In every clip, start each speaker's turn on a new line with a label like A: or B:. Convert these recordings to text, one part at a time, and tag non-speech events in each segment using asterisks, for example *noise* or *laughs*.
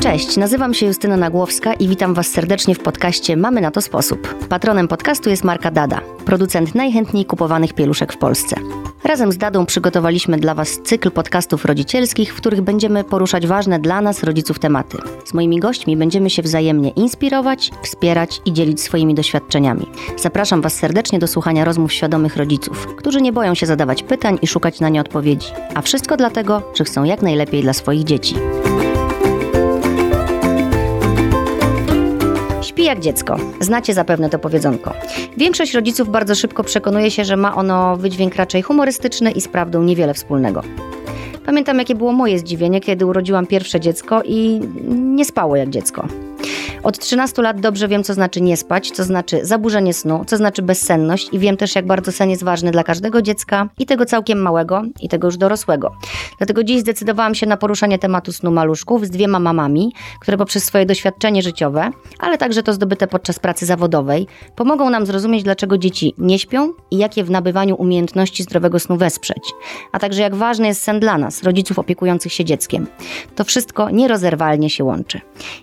A: Cześć, nazywam się Justyna Nagłowska i witam Was serdecznie w podcaście Mamy na to sposób. Patronem podcastu jest Marka Dada, producent najchętniej kupowanych pieluszek w Polsce. Razem z Dadą przygotowaliśmy dla Was cykl podcastów rodzicielskich, w których będziemy poruszać ważne dla nas, rodziców, tematy. Z moimi gośćmi będziemy się wzajemnie inspirować, wspierać i dzielić swoimi doświadczeniami. Zapraszam Was serdecznie do słuchania rozmów świadomych rodziców, którzy nie boją się zadawać pytań i szukać na nie odpowiedzi. A wszystko dlatego, że chcą jak najlepiej dla swoich dzieci. Śpi jak dziecko. Znacie zapewne to powiedzonko. Większość rodziców bardzo szybko przekonuje się, że ma ono wydźwięk raczej humorystyczny i z prawdą niewiele wspólnego. Pamiętam, jakie było moje zdziwienie, kiedy urodziłam pierwsze dziecko i nie spało jak dziecko. Od 13 lat dobrze wiem, co znaczy nie spać, co znaczy zaburzenie snu, co znaczy bezsenność i wiem też, jak bardzo sen jest ważny dla każdego dziecka i tego całkiem małego, i tego już dorosłego. Dlatego dziś zdecydowałam się na poruszanie tematu snu maluszków z dwiema mamami, które poprzez swoje doświadczenie życiowe, ale także to zdobyte podczas pracy zawodowej, pomogą nam zrozumieć, dlaczego dzieci nie śpią i jak je w nabywaniu umiejętności zdrowego snu wesprzeć, a także jak ważny jest sen dla nas, rodziców opiekujących się dzieckiem. To wszystko nierozerwalnie się łączy.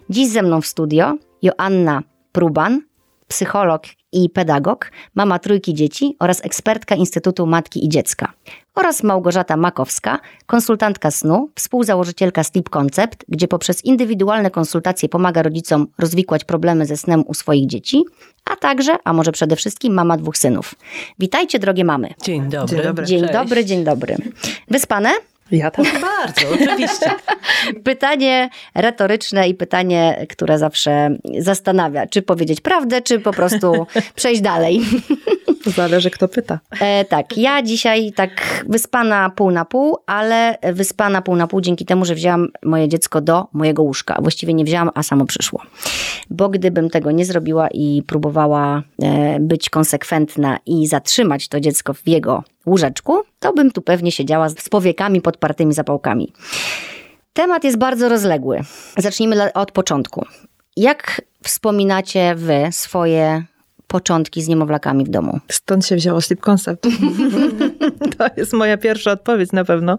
A: Dziś ze mną w studio Joanna Pruban, psycholog i pedagog, mama trójki dzieci oraz ekspertka Instytutu Matki i Dziecka. Oraz Małgorzata Makowska, konsultantka snu, współzałożycielka Sleep Concept, gdzie poprzez indywidualne konsultacje pomaga rodzicom rozwikłać problemy ze snem u swoich dzieci, a także, a może przede wszystkim mama dwóch synów. Witajcie drogie mamy.
B: Dzień dobry.
C: Dzień dobry.
A: Dzień dobry, dzień dobry. Wyspane?
C: Ja tak.
B: Bardzo, oczywiście. *laughs*
A: Pytanie retoryczne i pytanie, które zawsze zastanawia, czy powiedzieć prawdę, czy po prostu *laughs* przejść dalej.
C: Zależy, kto pyta.
A: E, tak, ja dzisiaj tak wyspana pół na pół, ale wyspana pół na pół dzięki temu, że wzięłam moje dziecko do mojego łóżka. Właściwie nie wzięłam, a samo przyszło. Bo gdybym tego nie zrobiła i próbowała e, być konsekwentna i zatrzymać to dziecko w jego łóżeczku, to bym tu pewnie siedziała z powiekami podpartymi zapałkami. Temat jest bardzo rozległy. Zacznijmy od początku. Jak wspominacie wy swoje początki z niemowlakami w domu?
C: Stąd się wzięło Sleep Concept. *laughs* *laughs* to jest moja pierwsza odpowiedź na pewno.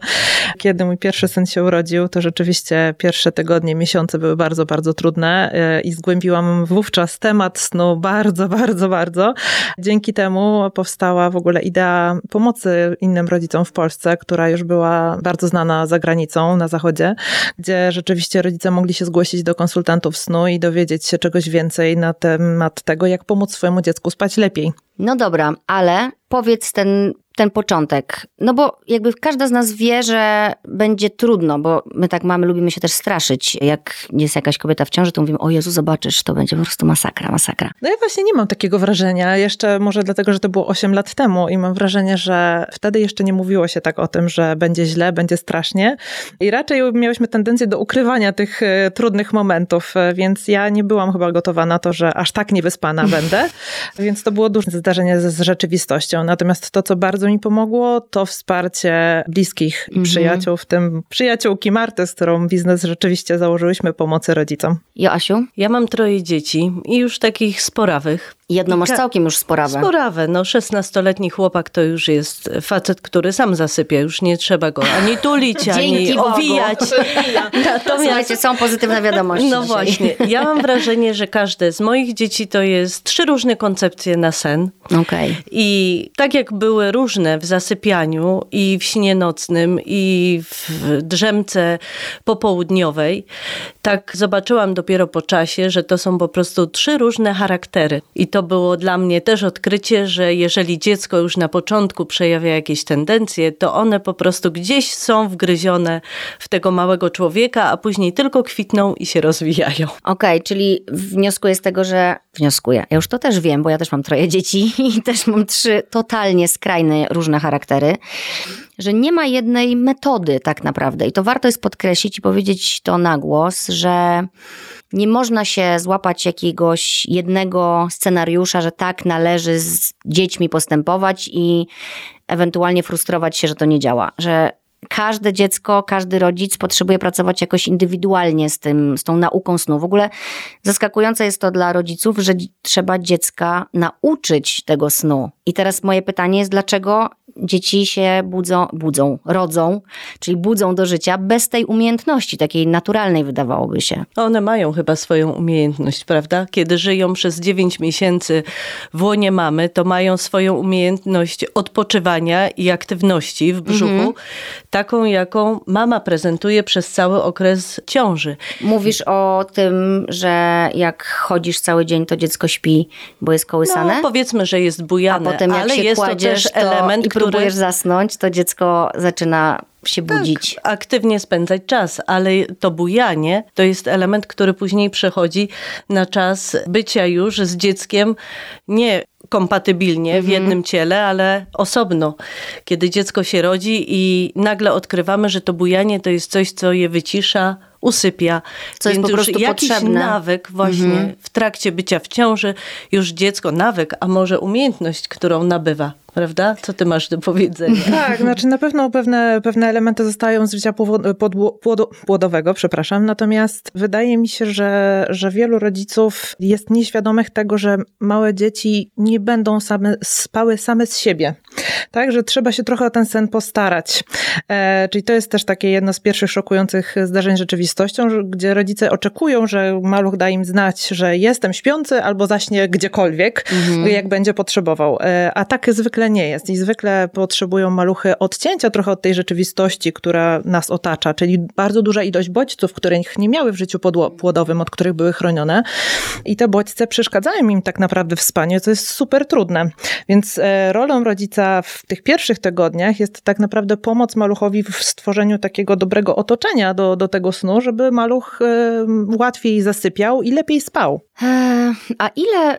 C: Kiedy mój pierwszy syn się urodził, to rzeczywiście pierwsze tygodnie, miesiące były bardzo, bardzo trudne e, i zgłębiłam wówczas temat snu bardzo, *laughs* bardzo, bardzo. Dzięki temu powstała w ogóle idea pomocy innym rodzicom w Polsce, która już była bardzo znana za granicą, na zachodzie, gdzie rzeczywiście rodzice mogli się zgłosić do konsultantów snu i dowiedzieć się czegoś więcej na temat tego, jak pomóc swojemu dziecku spać lepiej.
A: No dobra, ale powiedz ten, ten początek. No bo jakby każda z nas wie, że będzie trudno, bo my tak mamy, lubimy się też straszyć. Jak jest jakaś kobieta w ciąży, to mówimy, o Jezu, zobaczysz, to będzie po prostu masakra, masakra.
C: No ja właśnie nie mam takiego wrażenia, jeszcze może dlatego, że to było 8 lat temu i mam wrażenie, że wtedy jeszcze nie mówiło się tak o tym, że będzie źle, będzie strasznie i raczej miałyśmy tendencję do ukrywania tych e, trudnych momentów, e, więc ja nie byłam chyba gotowa na to, że aż tak niewyspana będę, *laughs* więc to było duże zdarzenie z, z rzeczywistością. Natomiast to, co bardzo mi pomogło, to wsparcie bliskich i przyjaciół, w tym przyjaciółki Marty, z którą biznes rzeczywiście założyłyśmy pomocy rodzicom.
A: Joasiu,
B: Ja mam troje dzieci i już takich sporawych.
A: Jedno masz całkiem już sporawe.
B: Sporawe, no 16-letni chłopak to już jest facet, który sam zasypia, już nie trzeba go ani tulić, *laughs* ani
A: Bogu.
B: owijać. *laughs* Natomiast
A: Słuchajcie, są pozytywne wiadomości
B: No
A: dzisiaj.
B: właśnie, ja mam wrażenie, że każde z moich dzieci to jest trzy różne koncepcje na sen.
A: Okej.
B: I tak jak były różne w zasypianiu i w śnie nocnym i w drzemce popołudniowej, tak zobaczyłam dopiero po czasie, że to są po prostu trzy różne charaktery. I to było dla mnie też odkrycie, że jeżeli dziecko już na początku przejawia jakieś tendencje, to one po prostu gdzieś są wgryzione w tego małego człowieka, a później tylko kwitną i się rozwijają.
A: Okej, czyli wnioskuję z tego, że. Wnioskuję. Ja już to też wiem, bo ja też mam troje dzieci *laughs* i też mam trzy totalnie skrajne, różne charaktery, że nie ma jednej metody tak naprawdę. I to warto jest podkreślić i powiedzieć to na głos, że nie można się złapać jakiegoś jednego scenariusza, że tak należy z dziećmi postępować i ewentualnie frustrować się, że to nie działa. Że każde dziecko, każdy rodzic potrzebuje pracować jakoś indywidualnie z tym, z tą nauką snu. W ogóle zaskakujące jest to dla rodziców, że trzeba dziecka nauczyć tego snu. I teraz moje pytanie jest, dlaczego dzieci się budzą, budzą, rodzą, czyli budzą do życia bez tej umiejętności, takiej naturalnej wydawałoby się.
B: One mają chyba swoją umiejętność, prawda? Kiedy żyją przez 9 miesięcy w łonie mamy, to mają swoją umiejętność odpoczywania i aktywności w brzuchu, mhm. taką jaką mama prezentuje przez cały okres ciąży.
A: Mówisz o tym, że jak chodzisz cały dzień, to dziecko śpi, bo jest kołysane?
B: No, powiedzmy, że jest bujane,
A: A potem jak
B: ale
A: się
B: jest
A: kładziesz,
B: to też element,
A: i próbujesz zasnąć, to dziecko zaczyna się tak, budzić.
B: aktywnie spędzać czas, ale to bujanie to jest element, który później przechodzi na czas bycia już z dzieckiem nie kompatybilnie w mhm. jednym ciele, ale osobno. Kiedy dziecko się rodzi i nagle odkrywamy, że to bujanie to jest coś, co je wycisza, usypia.
A: Co jest po prostu
B: jakiś
A: potrzebne.
B: nawyk właśnie mhm. w trakcie bycia w ciąży, już dziecko nawyk, a może umiejętność, którą nabywa prawda? Co ty masz do powiedzenia? *laughs*
C: Tak, znaczy na pewno pewne, pewne elementy zostają z życia płodowego, przepraszam, natomiast wydaje mi się, że, że wielu rodziców jest nieświadomych tego, że małe dzieci nie będą same, spały same z siebie, tak, że trzeba się trochę o ten sen postarać. E, czyli to jest też takie jedno z pierwszych szokujących zdarzeń rzeczywistością, gdzie rodzice oczekują, że maluch da im znać, że jestem śpiący albo zaśnie gdziekolwiek, mhm. jak będzie potrzebował. E, a tak zwykle nie jest i zwykle potrzebują maluchy odcięcia trochę od tej rzeczywistości, która nas otacza, czyli bardzo duża ilość bodźców, których nie miały w życiu płodowym, od których były chronione i te bodźce przeszkadzają im tak naprawdę w spaniu, co jest super trudne. Więc e, rolą rodzica w tych pierwszych tygodniach jest tak naprawdę pomoc maluchowi w stworzeniu takiego dobrego otoczenia do, do tego snu, żeby maluch łatwiej zasypiał i lepiej spał.
A: A ile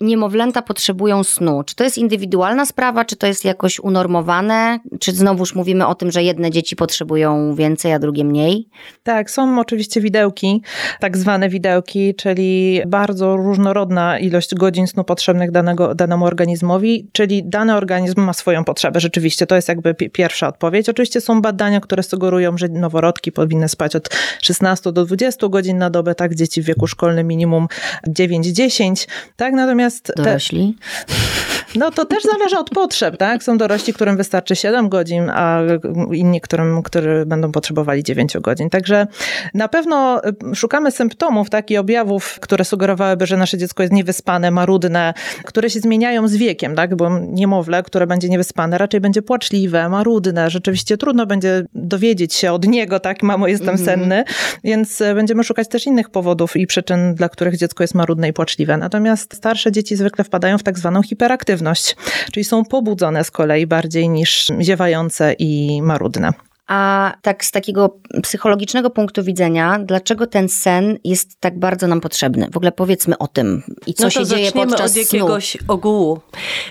A: niemowlęta potrzebują snu? Czy to jest indywidualna sprawa, czy to jest jakoś unormowane? Czy znowuż mówimy o tym, że jedne dzieci potrzebują więcej, a drugie mniej?
C: Tak, są oczywiście widełki, tak zwane widełki, czyli bardzo różnorodna ilość godzin snu potrzebnych danego, danemu organizmowi, czyli dany organizm ma swoją potrzebę. Rzeczywiście, to jest jakby pierwsza odpowiedź. Oczywiście są badania, które sugerują, że noworodki powinny spać od 16 do 20 godzin na dobę, tak, dzieci w wieku szkolnym minimum 9-10, tak, natomiast Natomiast
A: dorośli?
C: Te, no to też zależy od potrzeb, tak? Są dorośli, którym wystarczy 7 godzin, a inni, którym, którzy będą potrzebowali 9 godzin. Także na pewno y, szukamy symptomów, tak, i objawów, które sugerowałyby, że nasze dziecko jest niewyspane, marudne, które się zmieniają z wiekiem, tak? Bo niemowlę, które będzie niewyspane, raczej będzie płaczliwe, marudne. Rzeczywiście trudno będzie dowiedzieć się od niego, tak, mamo, jestem mm -hmm. senny, więc y, będziemy szukać też innych powodów i przyczyn, dla których dziecko jest marudne i płaczliwe. Natomiast starsze dzieci zwykle wpadają w tak zwaną hiperaktywność, czyli są pobudzone z kolei bardziej niż ziewające i marudne.
A: A tak z takiego psychologicznego punktu widzenia, dlaczego ten sen jest tak bardzo nam potrzebny? W ogóle powiedzmy o tym i co
B: no
A: się dzieje podczas
B: od jakiegoś snu. ogółu.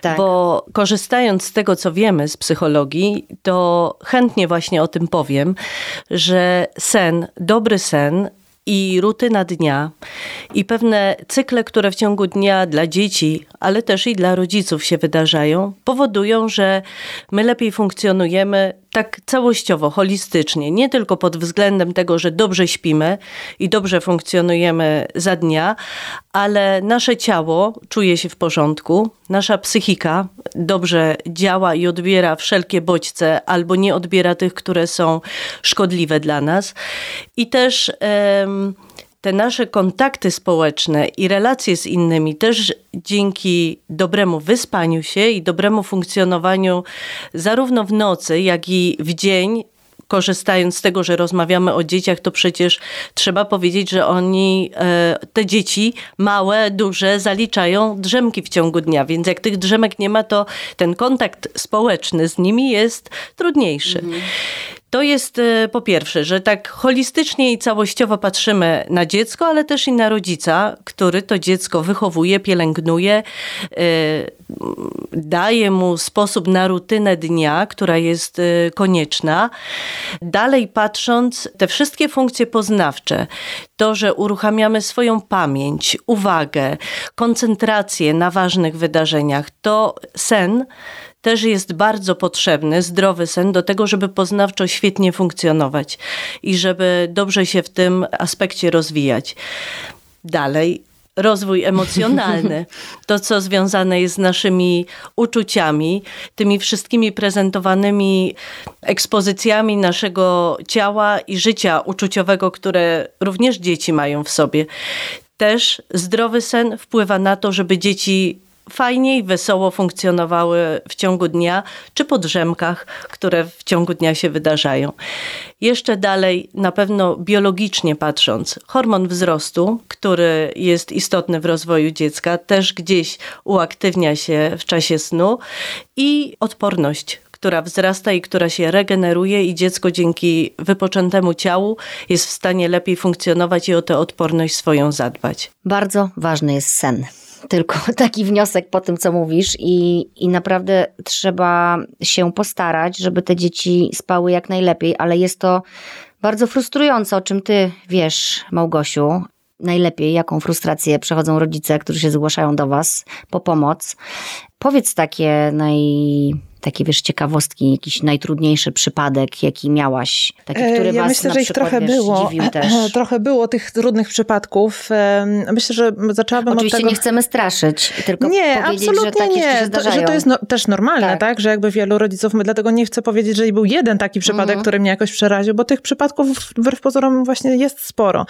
B: Tak. Bo korzystając z tego, co wiemy z psychologii, to chętnie właśnie o tym powiem, że sen, dobry sen i rutyna dnia i pewne cykle, które w ciągu dnia dla dzieci, ale też i dla rodziców się wydarzają, powodują, że my lepiej funkcjonujemy tak całościowo, holistycznie, nie tylko pod względem tego, że dobrze śpimy i dobrze funkcjonujemy za dnia, ale nasze ciało czuje się w porządku, nasza psychika dobrze działa i odbiera wszelkie bodźce, albo nie odbiera tych, które są szkodliwe dla nas. I też. Te nasze kontakty społeczne i relacje z innymi też dzięki dobremu wyspaniu się i dobremu funkcjonowaniu zarówno w nocy, jak i w dzień korzystając z tego, że rozmawiamy o dzieciach, to przecież trzeba powiedzieć, że oni, e, te dzieci, małe, duże, zaliczają drzemki w ciągu dnia, więc jak tych drzemek nie ma, to ten kontakt społeczny z nimi jest trudniejszy. Mhm. To jest e, po pierwsze, że tak holistycznie i całościowo patrzymy na dziecko, ale też i na rodzica, który to dziecko wychowuje, pielęgnuje, e, daje mu sposób na rutynę dnia, która jest e, konieczna. Dalej patrząc, te wszystkie funkcje poznawcze, to, że uruchamiamy swoją pamięć, uwagę, koncentrację na ważnych wydarzeniach, to sen też jest bardzo potrzebny, zdrowy sen, do tego, żeby poznawczo świetnie funkcjonować i żeby dobrze się w tym aspekcie rozwijać. Dalej, rozwój emocjonalny. *laughs* To, co związane jest z naszymi uczuciami, tymi wszystkimi prezentowanymi ekspozycjami naszego ciała i życia uczuciowego, które również dzieci mają w sobie. Też zdrowy sen wpływa na to, żeby dzieci fajnie i wesoło funkcjonowały w ciągu dnia, czy po drzemkach, które w ciągu dnia się wydarzają. Jeszcze dalej, na pewno biologicznie patrząc, hormon wzrostu, który jest istotny w rozwoju dziecka, też gdzieś uaktywnia się w czasie snu i odporność, która wzrasta i która się regeneruje, i dziecko dzięki wypoczętemu ciału jest w stanie lepiej funkcjonować i o tę odporność swoją zadbać.
A: Bardzo ważny jest sen. Tylko *laughs* taki wniosek po tym, co mówisz, i, i naprawdę trzeba się postarać, żeby te dzieci spały jak najlepiej, ale jest to bardzo frustrujące, o czym ty wiesz, Małgosiu. Najlepiej, jaką frustrację przechodzą rodzice, którzy się zgłaszają do Was po pomoc. Powiedz takie naj takie, wiesz, ciekawostki, jakiś najtrudniejszy przypadek, jaki miałaś, taki,
C: E,
A: który
C: ja
A: was
C: myślę,
A: na
C: że ich
A: przykład,
C: trochę
A: wiesz,
C: było.
A: dziwił też.
C: Trochę było tych trudnych przypadków. Myślę, że zaczęłabym
A: Oczywiście
C: od tego...
A: nie chcemy straszyć, tylko
C: Nie,
A: powiedzieć,
C: absolutnie
A: że takie
C: nie.
A: się
C: To, że to jest no, też normalne,
A: Tak.
C: tak. Że jakby wielu rodziców, my dlatego nie chcę powiedzieć, że był jeden taki przypadek,
A: Mhm.
C: który mnie jakoś przeraził, bo tych przypadków wbrew pozorom właśnie jest sporo.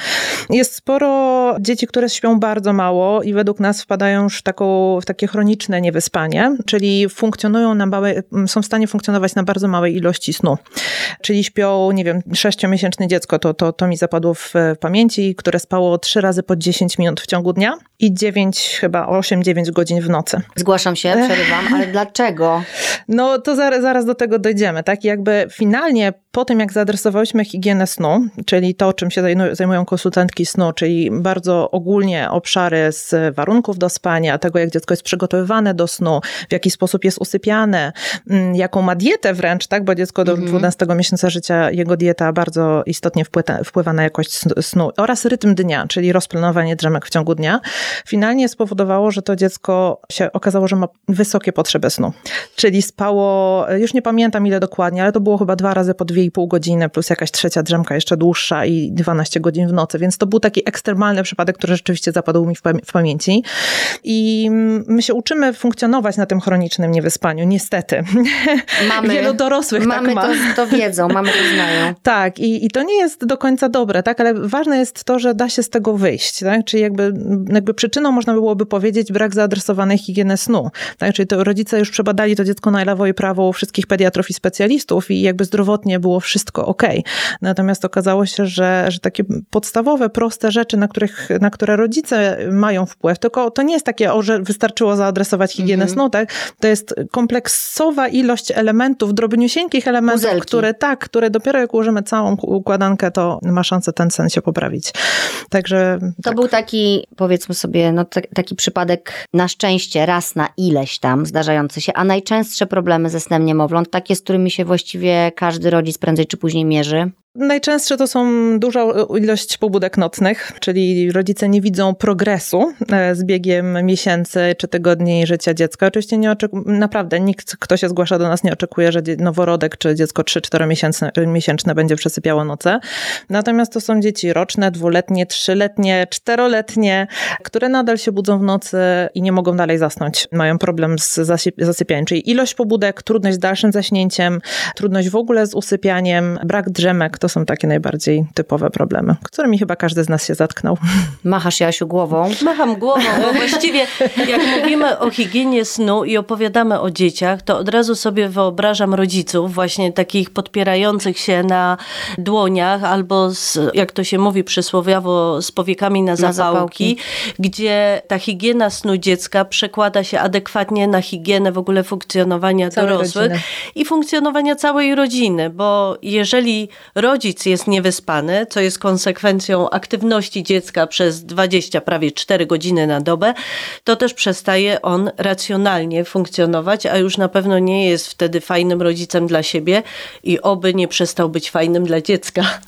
C: Jest sporo dzieci, które śpią bardzo mało i według nas wpadają już w, taką, w takie chroniczne niewyspanie, czyli funkcjonują na małe, są w stanie funkcjonować na bardzo małej ilości snu. Czyli śpią, nie wiem, sześciomiesięczne dziecko, to, to, to mi zapadło w, pamięci, które spało trzy razy po 10 minut w ciągu dnia i 9, chyba 8-9 godzin w nocy.
A: Zgłaszam się, przerywam, ale dlaczego?
C: No to zaraz, zaraz do tego dojdziemy, tak? I jakby finalnie po tym, jak zaadresowałyśmy higienę snu, czyli to, czym się zajmują- konsultantki snu, czyli bardzo ogólnie obszary z warunków do spania, tego, jak dziecko jest przygotowywane do snu, w jaki sposób jest usypiane, mm, jaką ma dietę wręcz, tak? Bo dziecko do 12 miesiąca życia, jego dieta bardzo istotnie wpływa, wpływa na jakość sn- snu oraz rytm dnia, czyli rozplanowanie drzemek w ciągu dnia, finalnie spowodowało, że to dziecko się okazało, że ma wysokie potrzeby snu. Czyli spało, już nie pamiętam ile dokładnie, ale to było chyba dwa razy po 2,5 godziny, plus jakaś trzecia drzemka jeszcze dłuższa i 12 godzin w nocy, więc to był taki ekstremalny przypadek, który rzeczywiście zapadł mi w, pamię- w pamięci. I my się uczymy funkcjonować na tym chronicznym niewyspaniu, niestety. *laughs*
A: Mamy,
C: Wielu dorosłych
A: mamy
C: tak ma.
A: to, to wiedzą, mamy to znają. *laughs*
C: Tak, i, i to nie jest do końca dobre, tak, ale ważne jest to, że da się z tego wyjść, tak, czyli jakby, jakby przyczyną można byłoby powiedzieć brak zaadresowanej higieny snu, tak, czyli to rodzice już przebadali to dziecko na lewo i prawo wszystkich pediatrów i specjalistów i jakby zdrowotnie było wszystko ok. Natomiast okazało się, że, że takie podstawowe, proste rzeczy, na, których, na które rodzice mają wpływ, tylko to nie jest takie, o, że wystarczyło zaadresować higienę
A: Mhm.
C: snu, tak, to jest kompleksowa ilość elementów, drobniusieńkich elementów,
A: Puzelki.
C: które tak, które dopiero jak ułożymy całą układankę, to ma szansę ten sen się poprawić. Także
A: To
C: tak.
A: był taki, powiedzmy sobie, no, ta- taki przypadek na szczęście raz na ileś tam zdarzający się, a najczęstsze problemy ze snem niemowląt, takie, z którymi się właściwie każdy rodzic prędzej czy później mierzy.
C: Najczęstsze to są duża ilość pobudek nocnych, czyli rodzice nie widzą progresu e, z biegiem miesięcy czy tygodni życia dziecka. Oczywiście nie oczek- naprawdę nikt, kto się zgłasza do nas, nie oczekuje, że noworodek czy dziecko 3-4 miesięczne, miesięczne będzie przesypiało noce. Natomiast to są dzieci roczne, dwuletnie, trzyletnie, czteroletnie, które nadal się budzą w nocy i nie mogą dalej zasnąć. Mają problem z zasyp- zasypianiem, czyli ilość pobudek, trudność z dalszym zaśnięciem, trudność w ogóle z usypianiem, brak drzemek, to są takie najbardziej typowe problemy, którymi chyba każdy z nas się zatknął. *laughs*
A: Machasz Jasiu głową.
B: Macham głową, bo właściwie jak *laughs* mówimy o higienie snu i opowiadamy o dzieciach, to od razu sobie wyobrażam rodziców, właśnie takich podpierających się na dłoniach albo z, jak to się mówi przysłowiowo, z powiekami na zapałki,
A: zapałki.
B: gdzie ta higiena snu dziecka przekłada się adekwatnie na higienę w ogóle funkcjonowania
C: Całej
B: dorosłych
C: rodziny.
B: i funkcjonowania całej rodziny, bo jeżeli rodzic jest niewyspany, co jest konsekwencją aktywności dziecka przez 20, prawie 4 godziny na dobę, to też przestaje on racjonalnie funkcjonować, a już na pewno nie jest wtedy fajnym rodzicem dla siebie i oby nie przestał być fajnym dla dziecka.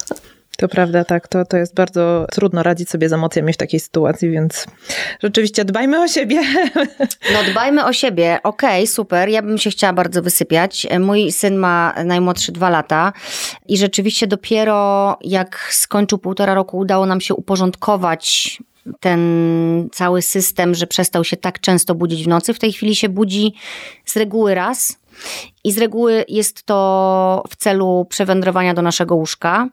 C: To prawda, tak, to, to jest bardzo trudno radzić sobie z emocjami w takiej sytuacji, więc rzeczywiście dbajmy o siebie.
A: No dbajmy o siebie. Okej, super. Ja bym się chciała bardzo wysypiać. Mój syn ma najmłodszy dwa lata i rzeczywiście dopiero jak skończył półtora roku udało nam się uporządkować ten cały system, że przestał się tak często budzić w nocy. W tej chwili się budzi z reguły raz. I z reguły jest to w celu przewędrowania do naszego łóżka.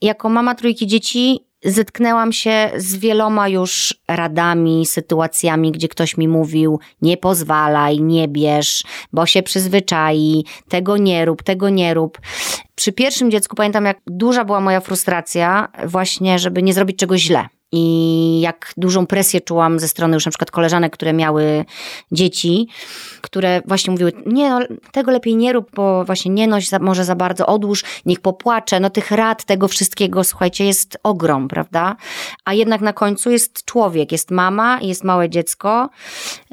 A: Jako mama trójki dzieci zetknęłam się z wieloma już radami, sytuacjami, gdzie ktoś mi mówił: nie pozwalaj, nie bierz, bo się przyzwyczai, tego nie rób, tego nie rób. Przy pierwszym dziecku pamiętam, jak duża była moja frustracja, właśnie, żeby nie zrobić czegoś źle. I jak dużą presję czułam ze strony już na przykład koleżanek, które miały dzieci, które właśnie mówiły, nie no, tego lepiej nie rób, bo właśnie nie noś za, może za bardzo, odłóż, niech popłacze. No tych rad, tego wszystkiego, słuchajcie, jest ogrom, prawda? A jednak na końcu jest człowiek, jest mama, jest małe dziecko,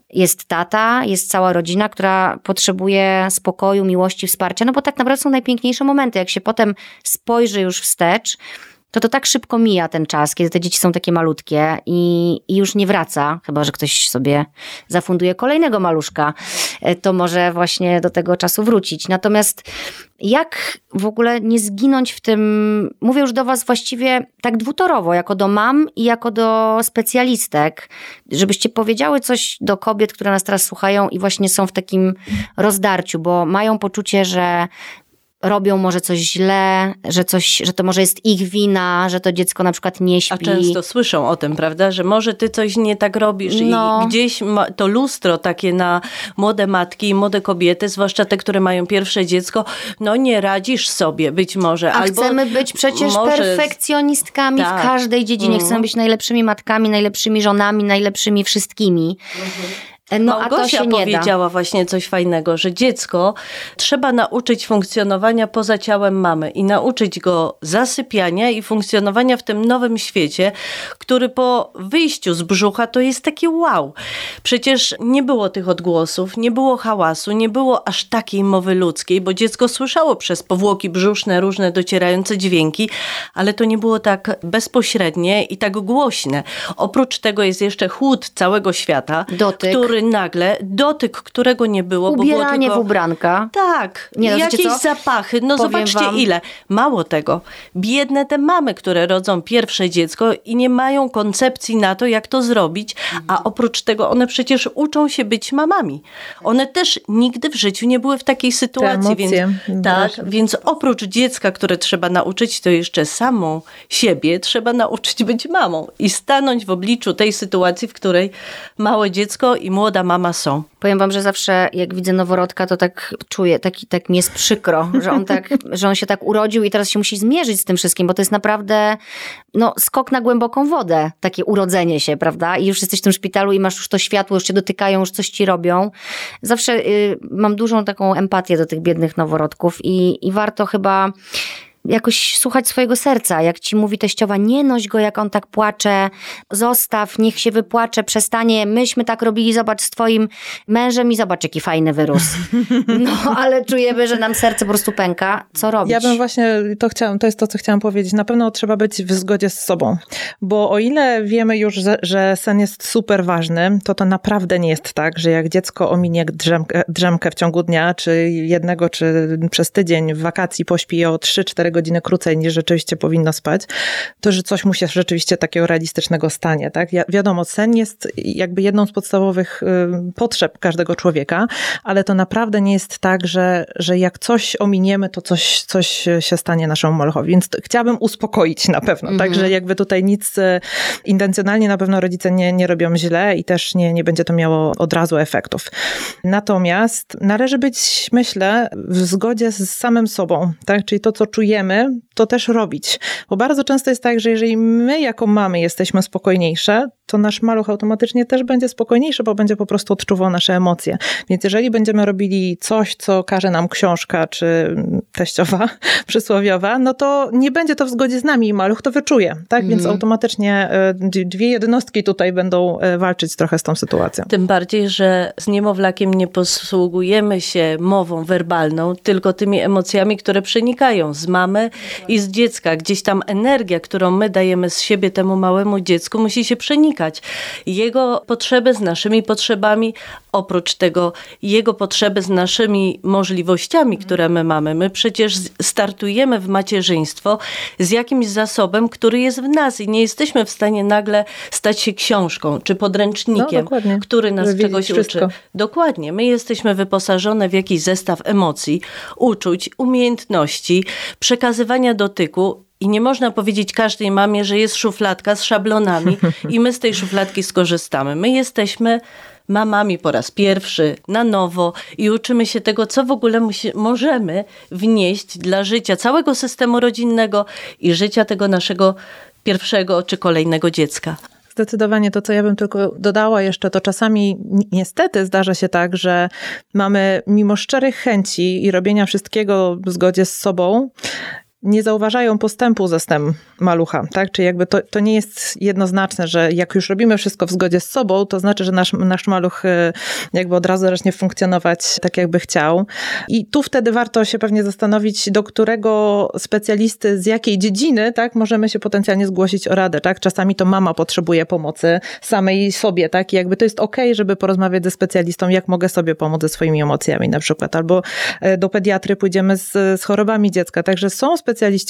A: jest tata, jest cała rodzina, która potrzebuje spokoju, miłości, wsparcia, no bo tak naprawdę są najpiękniejsze momenty. Jak się potem spojrzy już wstecz, to to tak szybko mija ten czas, kiedy te dzieci są takie malutkie i, i już nie wraca, chyba że ktoś sobie zafunduje kolejnego maluszka, e, to może właśnie do tego czasu wrócić. Natomiast jak w ogóle nie zginąć w tym, mówię już do Was właściwie tak dwutorowo, jako do mam i jako do specjalistek, żebyście powiedziały coś do kobiet, które nas teraz słuchają i właśnie są w takim rozdarciu, bo mają poczucie, że robią może coś źle, że, coś, że to może jest ich wina, że to dziecko na przykład nie śpi.
B: A często słyszą o tym, prawda, że może ty coś nie tak robisz no. i gdzieś to lustro takie na młode matki i młode kobiety, zwłaszcza te, które mają pierwsze dziecko, no nie radzisz sobie być może.
A: A
B: albo
A: chcemy być przecież może... perfekcjonistkami tak. w każdej dziedzinie. Mm. Chcemy być najlepszymi matkami, najlepszymi żonami, najlepszymi wszystkimi. Mhm.
B: No, Małgosia powiedziała właśnie coś fajnego, że dziecko trzeba nauczyć funkcjonowania poza ciałem mamy i nauczyć go zasypiania i funkcjonowania w tym nowym świecie, który po wyjściu z brzucha to jest takie wow. Przecież nie było tych odgłosów, nie było hałasu, nie było aż takiej mowy ludzkiej, bo dziecko słyszało przez powłoki brzuszne różne docierające dźwięki, ale to nie było tak bezpośrednie i tak głośne. Oprócz tego jest jeszcze chłód całego świata,
A: Dotyk.
B: który nagle dotyk, którego nie było.
A: Ubieranie
B: bo było tylko...
A: w ubranka.
B: Tak, nie, no, jakieś co? zapachy. No Powiem zobaczcie wam. ile. Mało tego. Biedne te mamy, które rodzą pierwsze dziecko i nie mają koncepcji na to, jak to zrobić, a oprócz tego one przecież uczą się być mamami. One też nigdy w życiu nie były w takiej sytuacji. Więc, tak, więc oprócz dziecka, które trzeba nauczyć, to jeszcze samą siebie trzeba nauczyć być mamą i stanąć w obliczu tej sytuacji, w której małe dziecko i młoda młoda mama są.
A: Powiem wam, że zawsze jak widzę noworodka, to tak czuję, taki, tak mi jest przykro, że on, tak, *laughs* że on się tak urodził i teraz się musi zmierzyć z tym wszystkim, bo to jest naprawdę no, skok na głęboką wodę, takie urodzenie się, prawda? I już jesteś w tym szpitalu i masz już to światło, już cię dotykają, już coś ci robią. Zawsze y, mam dużą taką empatię do tych biednych noworodków i, i warto chyba jakoś słuchać swojego serca. Jak ci mówi teściowa, nie noś go, jak on tak płacze, zostaw, niech się wypłacze, przestanie. Myśmy tak robili, zobacz z twoim mężem i zobacz, jaki fajny wyrósł. *laughs* No, ale czujemy, że nam serce po prostu pęka. Co robić?
C: Ja bym właśnie, to chciałam, to jest to, co chciałam powiedzieć. Na pewno trzeba być w zgodzie z sobą, bo o ile wiemy już, że, że sen jest super ważny, to to naprawdę nie jest tak, że jak dziecko ominie drzemkę, drzemkę w ciągu dnia, czy jednego, czy przez tydzień w wakacji pośpi o 3-4 godziny krócej niż rzeczywiście powinno spać, to że coś mu się rzeczywiście takiego realistycznego stanie. Tak? Ja, wiadomo, sen jest jakby jedną z podstawowych y, potrzeb każdego człowieka, ale to naprawdę nie jest tak, że, że jak coś ominiemy, to coś, coś się stanie naszemu molochowi. Więc chciałabym uspokoić na pewno, mm -hmm. tak, że jakby tutaj nic y, intencjonalnie na pewno rodzice nie, nie robią źle i też nie, nie będzie to miało od razu efektów. Natomiast należy być, myślę, w zgodzie z samym sobą, tak? czyli to, co czujemy, chcemy to też robić. Bo bardzo często jest tak, że jeżeli my jako mamy jesteśmy spokojniejsze, to nasz maluch automatycznie też będzie spokojniejszy, bo będzie po prostu odczuwał nasze emocje. Więc jeżeli będziemy robili coś, co każe nam książka czy teściowa *laughs* przysłowiowa, no to nie będzie to w zgodzie z nami i maluch to wyczuje. Tak? Mm. Więc mhm. automatycznie e, dwie jednostki tutaj będą e, walczyć trochę z tą sytuacją.
B: Tym bardziej, że z niemowlakiem nie posługujemy się mową werbalną, tylko tymi emocjami, które przenikają z mamy mamy i z dziecka. Gdzieś tam energia, którą my dajemy z siebie temu małemu dziecku, musi się przenikać. Jego potrzeby z naszymi potrzebami, oprócz tego jego potrzeby z naszymi możliwościami, które my mamy. My przecież startujemy w macierzyństwo z jakimś zasobem, który jest w nas i nie jesteśmy w stanie nagle stać się książką czy podręcznikiem,
C: no,
B: który nas czegoś
C: wszystko.
B: uczy. Dokładnie. My jesteśmy wyposażone w jakiś zestaw emocji, uczuć, umiejętności, przekazywania dotyku i nie można powiedzieć każdej mamie, że jest szufladka z szablonami i my z tej szufladki skorzystamy. My jesteśmy mamami po raz pierwszy, na nowo i uczymy się tego, co w ogóle musi, możemy wnieść dla życia całego systemu rodzinnego i życia tego naszego pierwszego czy kolejnego dziecka.
C: Zdecydowanie to, co ja bym tylko dodała jeszcze, to czasami niestety zdarza się tak, że mamy mimo szczerych chęci i robienia wszystkiego w zgodzie z sobą, nie zauważają postępu ze STEM malucha, tak? Czyli jakby to, to nie jest jednoznaczne, że jak już robimy wszystko w zgodzie z sobą, to znaczy, że nasz, nasz maluch e, jakby od razu zacznie funkcjonować tak, jakby chciał. I tu wtedy warto się pewnie zastanowić, do którego specjalisty z jakiej dziedziny, tak, możemy się potencjalnie zgłosić o radę, tak? Czasami to mama potrzebuje pomocy samej sobie, tak? I jakby to jest ok, żeby porozmawiać ze specjalistą, jak mogę sobie pomóc ze swoimi emocjami na przykład, albo e, do pediatry pójdziemy z, z chorobami dziecka. Także są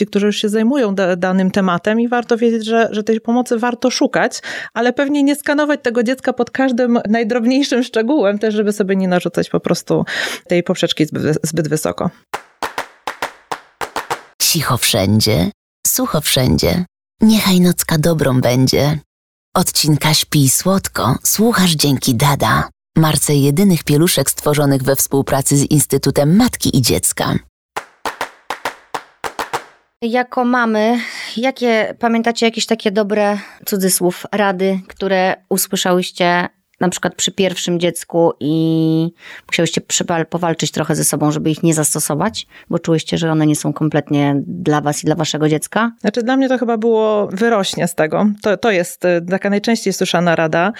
C: którzy już się zajmują da, danym tematem i warto wiedzieć, że, że tej pomocy warto szukać, ale pewnie nie skanować tego dziecka pod każdym najdrobniejszym szczegółem, też żeby sobie nie narzucać po prostu tej poprzeczki zbyt, zbyt wysoko.
D: Cicho wszędzie, sucho wszędzie, niechaj nocka dobrą będzie. Odcinka Śpi słodko, słuchasz dzięki Dada, marce jedynych pieluszek stworzonych we współpracy z Instytutem Matki i Dziecka.
A: Jako mamy, jakie pamiętacie jakieś takie dobre cudzysłów, rady, które usłyszałyście na przykład przy pierwszym dziecku i musiałyście powalczyć trochę ze sobą, żeby ich nie zastosować, bo czułyście, że one nie są kompletnie dla was i dla waszego dziecka?
C: Znaczy dla mnie to chyba było wyrośnie z tego. To, to jest y, taka najczęściej słyszana rada,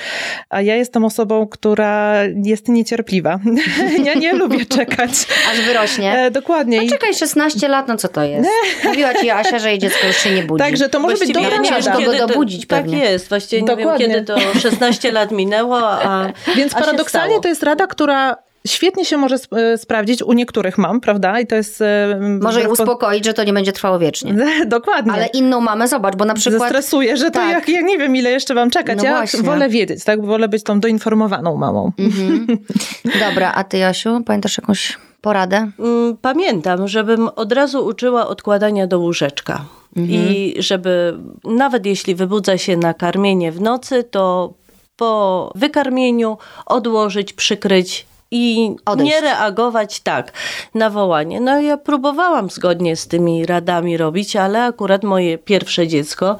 C: a ja jestem osobą, która jest niecierpliwa. *laughs* ja nie lubię czekać.
A: Aż wyrośnie?
C: E, dokładnie.
A: No czekaj, 16 lat, no co to jest? Mówiła ci Asia, że jej dziecko już się nie budzi.
C: Także to może
B: Właściwie
C: być dobra rada.
A: go dobudzić
B: to,
A: pewnie.
B: Tak jest, właściwie nie
C: Dokładnie.
B: wiem, kiedy to 16 lat minęło, a
C: Więc
B: a się
C: paradoksalnie
B: stało.
C: to jest rada, która świetnie się może sp- e, sprawdzić u niektórych mam, prawda? I to jest... e,
A: Może
C: po-
A: uspokoić, że to nie będzie trwało wiecznie. *laughs*
C: Dokładnie.
A: Ale inną mamę zobacz, bo na przykład...
C: Zestresuje, że to
A: Tak.
C: jak, ja nie wiem, ile jeszcze mam czekać.
A: No
C: ja
A: właśnie.
C: wolę wiedzieć, tak? Wolę być tą doinformowaną mamą.
A: Mhm. *laughs* Dobra, a ty Jasiu, pamiętasz jakąś poradę?
B: Mm, Pamiętam, żebym od razu uczyła odkładania do łóżeczka. I żeby nawet jeśli wybudza się na karmienie w nocy, to po wykarmieniu odłożyć, przykryć i
A: Odejść.
B: nie reagować tak na wołanie. No ja próbowałam zgodnie z tymi radami robić, ale akurat moje pierwsze dziecko,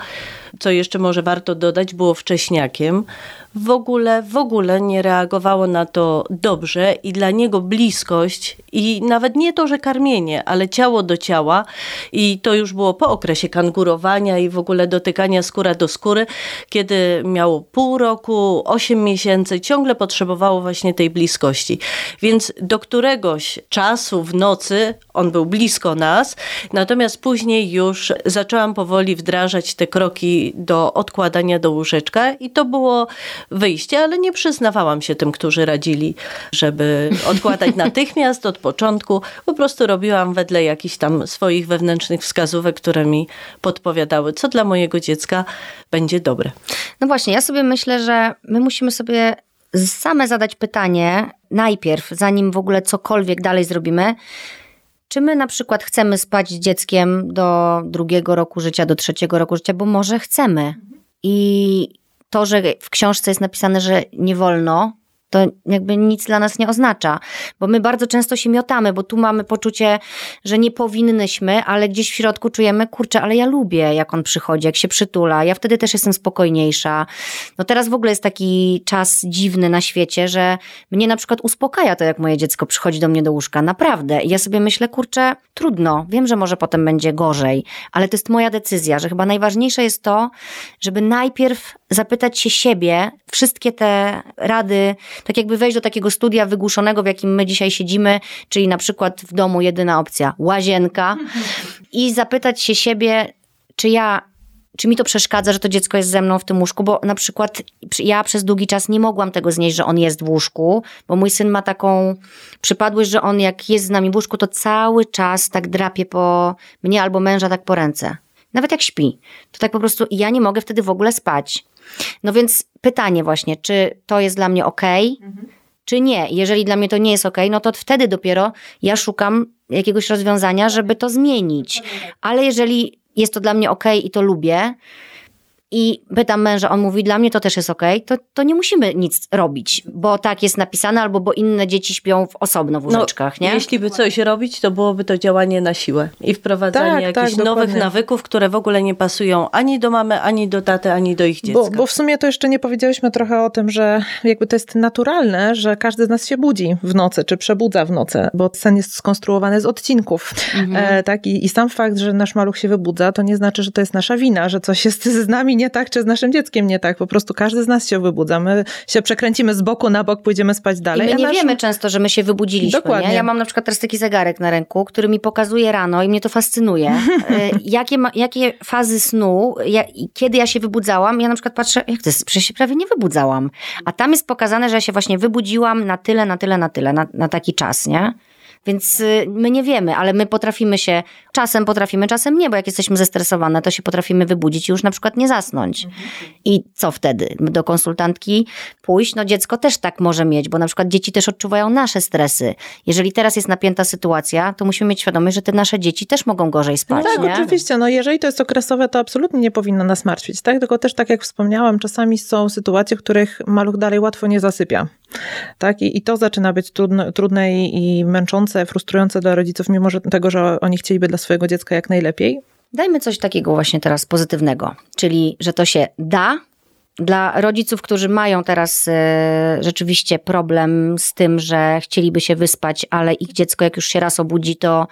B: co jeszcze może warto dodać, było wcześniakiem. W ogóle, w ogóle nie reagowało na to dobrze i dla niego bliskość i nawet nie to, że karmienie, ale ciało do ciała i to już było po okresie kangurowania i w ogóle dotykania skóra do skóry, kiedy miało pół roku, osiem miesięcy, ciągle potrzebowało właśnie tej bliskości. Więc do któregoś czasu w nocy on był blisko nas, natomiast później już zaczęłam powoli wdrażać te kroki do odkładania do łóżeczka i to było wyjście, ale nie przyznawałam się tym, którzy radzili, żeby odkładać *laughs* natychmiast od początku. Po prostu robiłam wedle jakichś tam swoich wewnętrznych wskazówek, które mi podpowiadały, co dla mojego dziecka będzie dobre.
A: No właśnie, ja sobie myślę, że my musimy sobie same zadać pytanie najpierw, zanim w ogóle cokolwiek dalej zrobimy. Czy my na przykład chcemy spać z dzieckiem do drugiego roku życia, do trzeciego roku życia, bo może chcemy. I to, że w książce jest napisane, że nie wolno, to jakby nic dla nas nie oznacza, bo my bardzo często się miotamy, bo tu mamy poczucie, że nie powinnyśmy, ale gdzieś w środku czujemy, kurczę, ale ja lubię, jak on przychodzi, jak się przytula, ja wtedy też jestem spokojniejsza. No teraz w ogóle jest taki czas dziwny na świecie, że mnie na przykład uspokaja to, jak moje dziecko przychodzi do mnie do łóżka, naprawdę. I ja sobie myślę, kurczę, trudno, wiem, że może potem będzie gorzej, ale to jest moja decyzja, że chyba najważniejsze jest to, żeby najpierw zapytać się siebie, wszystkie te rady, tak jakby wejść do takiego studia wygłuszonego, w jakim my dzisiaj siedzimy, czyli na przykład w domu jedyna opcja łazienka. *laughs* i zapytać się siebie, czy ja, czy mi to przeszkadza, że to dziecko jest ze mną w tym łóżku, bo na przykład ja przez długi czas nie mogłam tego znieść, że on jest w łóżku, bo mój syn ma taką przypadłość, że on jak jest z nami w łóżku, to cały czas tak drapie po mnie albo męża tak po ręce. Nawet jak śpi. To tak po prostu ja nie mogę wtedy w ogóle spać. No więc pytanie właśnie, czy to jest dla mnie ok, czy nie. Jeżeli dla mnie to nie jest ok, no to wtedy dopiero ja szukam jakiegoś rozwiązania, żeby to zmienić. Ale jeżeli jest to dla mnie ok i to lubię, i pytam męża, on mówi, dla mnie to też jest okej, okay, to, to nie musimy nic robić, bo tak jest napisane, albo bo inne dzieci śpią w osobno w no, łóżeczkach,
B: no,
A: nie?
B: Jeśli by coś robić, to byłoby to działanie na siłę i wprowadzanie tak, jakichś tak, nowych nawyków, które w ogóle nie pasują ani do mamy, ani do taty, ani do ich dziecka.
C: Bo, bo w sumie to jeszcze nie powiedziałyśmy trochę o tym, że jakby to jest naturalne, że każdy z nas się budzi w nocy, czy przebudza w nocy, bo sen jest skonstruowany z odcinków, mhm. e, tak? I, I sam fakt, że nasz maluch się wybudza, to nie znaczy, że to jest nasza wina, że coś jest z nami nie tak, czy z naszym dzieckiem nie tak. Po prostu każdy z nas się wybudza. My się przekręcimy z boku na bok, pójdziemy spać dalej.
A: I my nie naszym... wiemy często, że my się wybudziliśmy. Dokładnie. Nie? Ja mam na przykład teraz taki zegarek na ręku, który mi pokazuje rano i mnie to fascynuje. Y, *laughs* jakie, ma, jakie fazy snu, ja, kiedy ja się wybudzałam. Ja na przykład patrzę, jak to jest, przecież się prawie nie wybudzałam. A tam jest pokazane, że ja się właśnie wybudziłam na tyle, na tyle, na tyle, na, na taki czas, nie? Więc y, my nie wiemy, ale my potrafimy się, czasem potrafimy, czasem nie, bo jak jesteśmy zestresowane, to się potrafimy wybudzić i już na przykład nie zasnąć. I co wtedy? Do konsultantki pójść? No dziecko też tak może mieć, bo na przykład dzieci też odczuwają nasze stresy. Jeżeli teraz jest napięta sytuacja, to musimy mieć świadomość, że te nasze dzieci też mogą gorzej spać.
C: No tak,
A: nie?
C: oczywiście. No jeżeli to jest okresowe, to absolutnie nie powinno nas martwić, tak? Tylko też tak jak wspomniałam, czasami są sytuacje, w których maluch dalej łatwo nie zasypia. Tak? I, I to zaczyna być trudne, trudne i, i męczące, frustrujące dla rodziców, mimo że tego, że oni chcieliby dla swojego dziecka jak najlepiej.
A: Dajmy coś takiego właśnie teraz pozytywnego, czyli że to się da. Dla rodziców, którzy mają teraz e, rzeczywiście problem z tym, że chcieliby się wyspać, ale ich dziecko, jak już się raz obudzi, to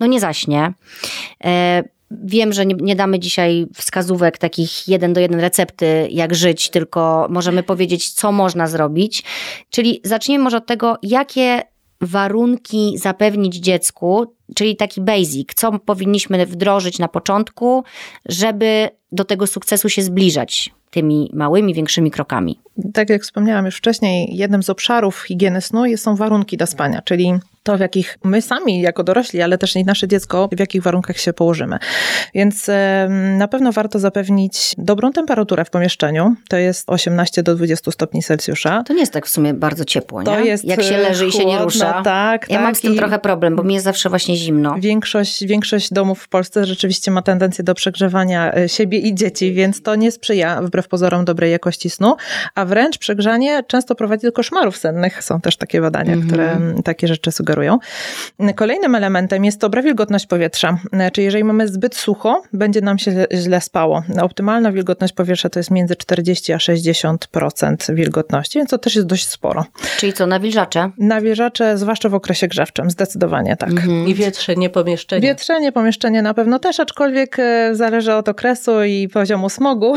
A: no nie zaśnie. E, Wiem, że nie, nie, damy dzisiaj wskazówek takich jeden do jeden recepty, jak żyć, tylko możemy powiedzieć, co można zrobić. Czyli zacznijmy może od tego, jakie warunki zapewnić dziecku, czyli taki basic, co powinniśmy wdrożyć na początku, żeby do tego sukcesu się zbliżać tymi małymi, większymi krokami.
C: Tak jak wspomniałam już wcześniej, jednym z obszarów higieny snu są warunki do spania, czyli to, w jakich my sami jako dorośli, ale też i nasze dziecko, w jakich warunkach się położymy. Więc na pewno warto zapewnić dobrą temperaturę w pomieszczeniu. To jest 18 do 20 stopni Celsjusza.
A: To nie jest tak w sumie bardzo ciepło, nie? To jest Jak się leży chłodno, i się nie rusza.
C: Tak,
A: ja
C: tak.
A: mam z tym trochę problem, bo mi jest zawsze właśnie zimno.
C: Większość, większość domów w Polsce rzeczywiście ma tendencję do przegrzewania e, siebie i dzieci, więc to nie sprzyja wbrew pozorom dobrej jakości snu, a wręcz przegrzanie często prowadzi do koszmarów sennych. Są też takie badania, mm -hmm. które takie rzeczy sugerują. Kolejnym elementem jest dobra wilgotność powietrza. Czyli jeżeli mamy zbyt sucho, będzie nam się źle spało. Optymalna wilgotność powietrza to jest między 40 a 60% wilgotności, więc to też jest dość sporo.
A: Czyli co, nawilżacze?
C: Nawilżacze, zwłaszcza w okresie grzewczym, zdecydowanie tak. Mhm.
B: I wietrzenie pomieszczenie.
C: Wietrzenie pomieszczenie na pewno też, aczkolwiek e, zależy od okresu i poziomu smogu.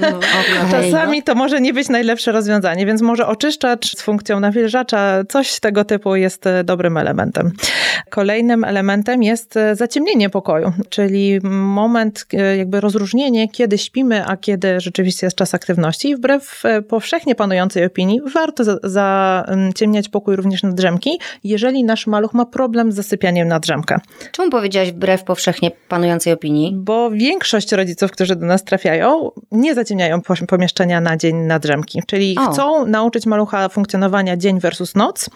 C: No, okay, *laughs* Czasami no. to może nie być najlepsze rozwiązanie, więc może oczyszczacz z funkcją nawilżacza, coś tego typu jest e, dobrym elementem. Kolejnym elementem jest e, zaciemnienie pokoju, czyli moment, e, jakby rozróżnienie, kiedy śpimy, a kiedy rzeczywiście jest czas aktywności. I wbrew powszechnie panującej opinii, warto zaciemniać pokój również na drzemki, jeżeli nasz maluch ma problem z zasypianiem na drzemkę.
A: Czemu powiedziałaś wbrew powszechnie panującej opinii?
C: Bo większość rodziców, którzy do nas trafiają, nie zaciemniają pomieszczenia na dzień na drzemki, czyli o. chcą nauczyć malucha funkcjonowania dzień versus noc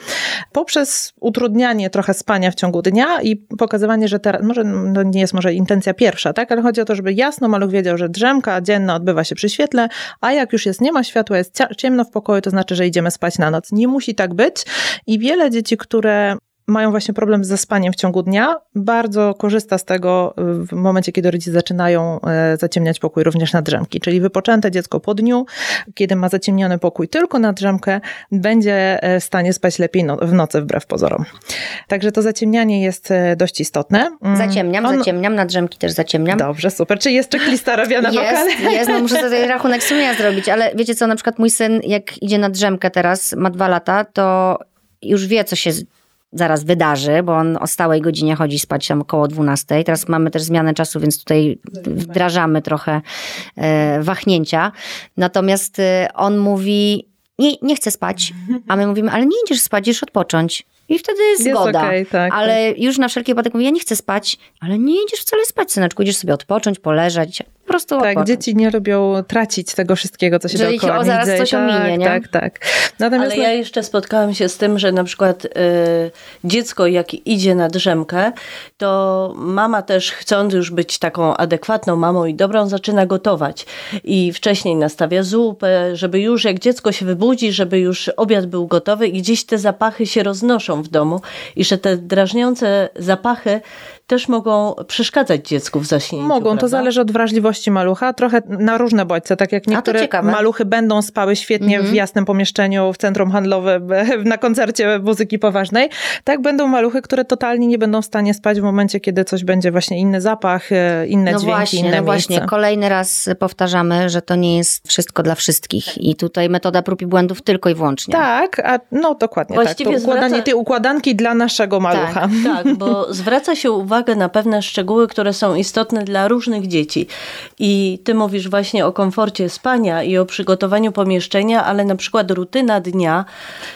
C: poprzez utrudnianie trochę spania w ciągu dnia i pokazywanie, że teraz, może no nie jest może intencja pierwsza, tak, ale chodzi o to, żeby jasno maluch wiedział, że drzemka dzienna odbywa się przy świetle, a jak już jest, nie ma światła, jest ciemno w pokoju, to znaczy, że idziemy spać na noc. Nie musi tak być i wiele dzieci, które mają właśnie problem ze spaniem w ciągu dnia, bardzo korzysta z tego w momencie, kiedy rodzice zaczynają e, zaciemniać pokój również na drzemki. Czyli wypoczęte dziecko po dniu, kiedy ma zaciemniony pokój tylko na drzemkę, będzie e, w stanie spać lepiej no, w nocy wbrew pozorom. Także to zaciemnianie jest e, dość istotne.
A: Mm, zaciemniam, On... zaciemniam, na drzemki też zaciemniam.
C: Dobrze, super. Czy jest checklista robiona
A: Jest, jest, no muszę sobie rachunek sumienia zrobić, ale wiecie co, na przykład mój syn jak idzie na drzemkę teraz, ma dwa lata, to już wie, co się zaraz wydarzy, bo on o stałej godzinie chodzi spać tam około 12. Teraz mamy też zmianę czasu, więc tutaj wdrażamy trochę e, wahnięcia. Natomiast e, on mówi, nie, nie chcę spać, a my mówimy, ale nie idziesz spać, idziesz odpocząć. I wtedy jest, zgoda.
C: okej, tak,
A: ale już na wszelki wypadek mówię, ja nie chcę spać, ale nie idziesz wcale spać, syneczku, idziesz sobie odpocząć, poleżeć, po prostu
C: Tak, dzieci nie lubią tracić tego wszystkiego, co się
A: Że
C: dookoła
A: ich- o, zaraz
C: dzieje.
A: coś
C: tak,
A: ominie, nie?
C: Tak, tak. Natomiast
B: Ale ja jeszcze spotkałam się z tym, że na przykład y, dziecko jak idzie na drzemkę, to mama też chcąc już być taką adekwatną mamą i dobrą, zaczyna gotować. I wcześniej nastawia zupę, żeby już jak dziecko się wybudzi, żeby już obiad był gotowy i gdzieś te zapachy się roznoszą w domu i że te drażniące zapachy też mogą przeszkadzać dziecku w zaśnięciu.
C: Mogą, to
B: prawda?
C: zależy od wrażliwości malucha, trochę na różne bodźce, tak jak
A: to
C: niektóre maluchy będą spały świetnie
A: Mhm.
C: w jasnym pomieszczeniu, w centrum handlowym, *laughs* na koncercie muzyki poważnej, tak będą maluchy, które totalnie nie będą w stanie spać w momencie, kiedy coś będzie właśnie inny zapach, e, inne
A: No
C: dźwięki,
A: właśnie,
C: inne
A: no
C: miejsce.
A: właśnie. Kolejny raz powtarzamy, że to nie jest wszystko dla wszystkich i tutaj metoda prób i błędów tylko i wyłącznie.
C: Tak, a no dokładnie
B: Właściwie
C: tak. To układanie
B: zwraca-
C: tej układanki dla naszego malucha.
B: Tak, bo *laughs* zwraca się uwagę na pewne szczegóły, które są istotne dla różnych dzieci. I ty mówisz właśnie o komforcie spania i o przygotowaniu pomieszczenia, ale na przykład rutyna dnia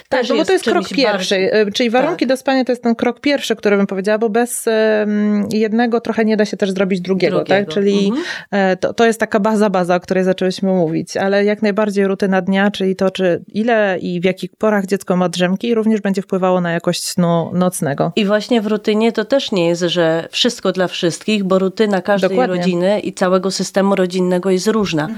C: Tak,
B: też
C: no bo to jest krok pierwszy,
B: bardziej-
C: e, czyli warunki do spania to jest ten krok pierwszy, który bym powiedziała, bo bez jednego trochę nie da się też zrobić drugiego,
B: Drugiego.
C: tak? Czyli
B: Mhm.
C: e, to, to jest taka baza, baza, o której zaczęłyśmy mówić, ale jak najbardziej rutyna dnia, czyli to, czy ile i w jakich porach dziecko ma drzemki, również będzie wpływało na jakość snu nocnego.
B: I właśnie w rutynie to też nie jest, że wszystko dla wszystkich, bo rutyna każdej
C: Dokładnie.
B: rodziny i całego systemu rodzinnego jest różna.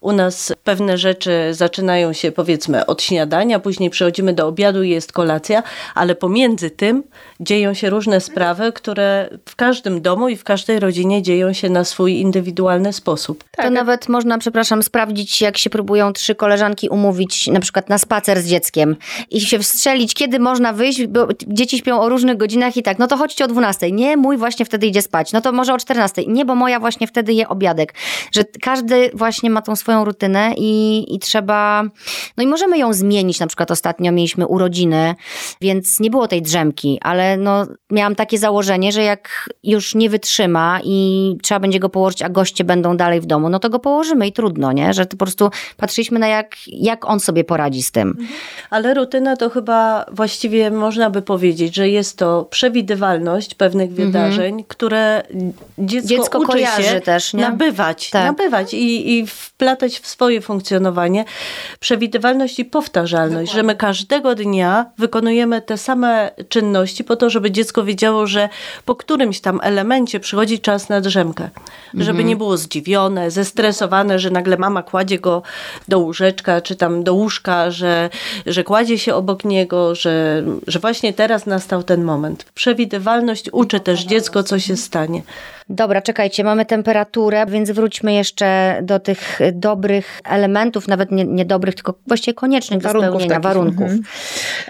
B: U nas pewne rzeczy zaczynają się powiedzmy od śniadania, później przechodzimy do obiadu i jest kolacja, ale pomiędzy tym dzieją się różne sprawy, które w każdym domu i w każdej rodzinie dzieją się na swój indywidualny sposób.
C: Tak,
A: To nawet można, przepraszam, sprawdzić, jak się próbują trzy koleżanki umówić na przykład na spacer z dzieckiem i się wstrzelić, kiedy można wyjść, bo dzieci śpią o różnych godzinach i tak, no to chodźcie o 12. Nie, mój właśnie wtedy idzie spać. No to może o 14. Nie, bo moja właśnie wtedy je obiadek. Że każdy właśnie ma tą swoją rutynę i, i trzeba, no i możemy ją zmienić. Na przykład ostatnio mieliśmy urodziny, więc nie było tej drzemki, ale no miałam takie założenie, że jak już nie wytrzyma i trzeba będzie go położyć, a goście będą dalej w domu, no to go położymy i trudno, nie? Że to po prostu patrzyliśmy na jak, jak on sobie poradzi z tym.
B: Ale rutyna to chyba właściwie można by powiedzieć, że jest to przewidywalność pewnych wydarzeń, które dziecko,
A: Dziecko
B: uczy się
A: też, nie?
B: nabywać,
A: Tak.
B: nabywać i, i wplatać w swoje funkcjonowanie. Przewidywalność i powtarzalność, że my każdego dnia wykonujemy te same czynności po to, żeby dziecko wiedziało, że po którymś tam elemencie przychodzi czas na drzemkę. Żeby
A: Mhm.
B: nie było zdziwione, zestresowane, że nagle mama kładzie go do łóżeczka, czy tam do łóżka, że, że kładzie się obok niego, że, że właśnie teraz nastał ten moment. Przewidywalność uczy też dziecko, co się stanie.
A: Dobra, czekajcie, mamy temperaturę, więc wróćmy jeszcze do tych dobrych elementów, nawet nie, nie dobrych, tylko właściwie koniecznych do spełnienia
C: takich.
A: warunków.
C: Mhm.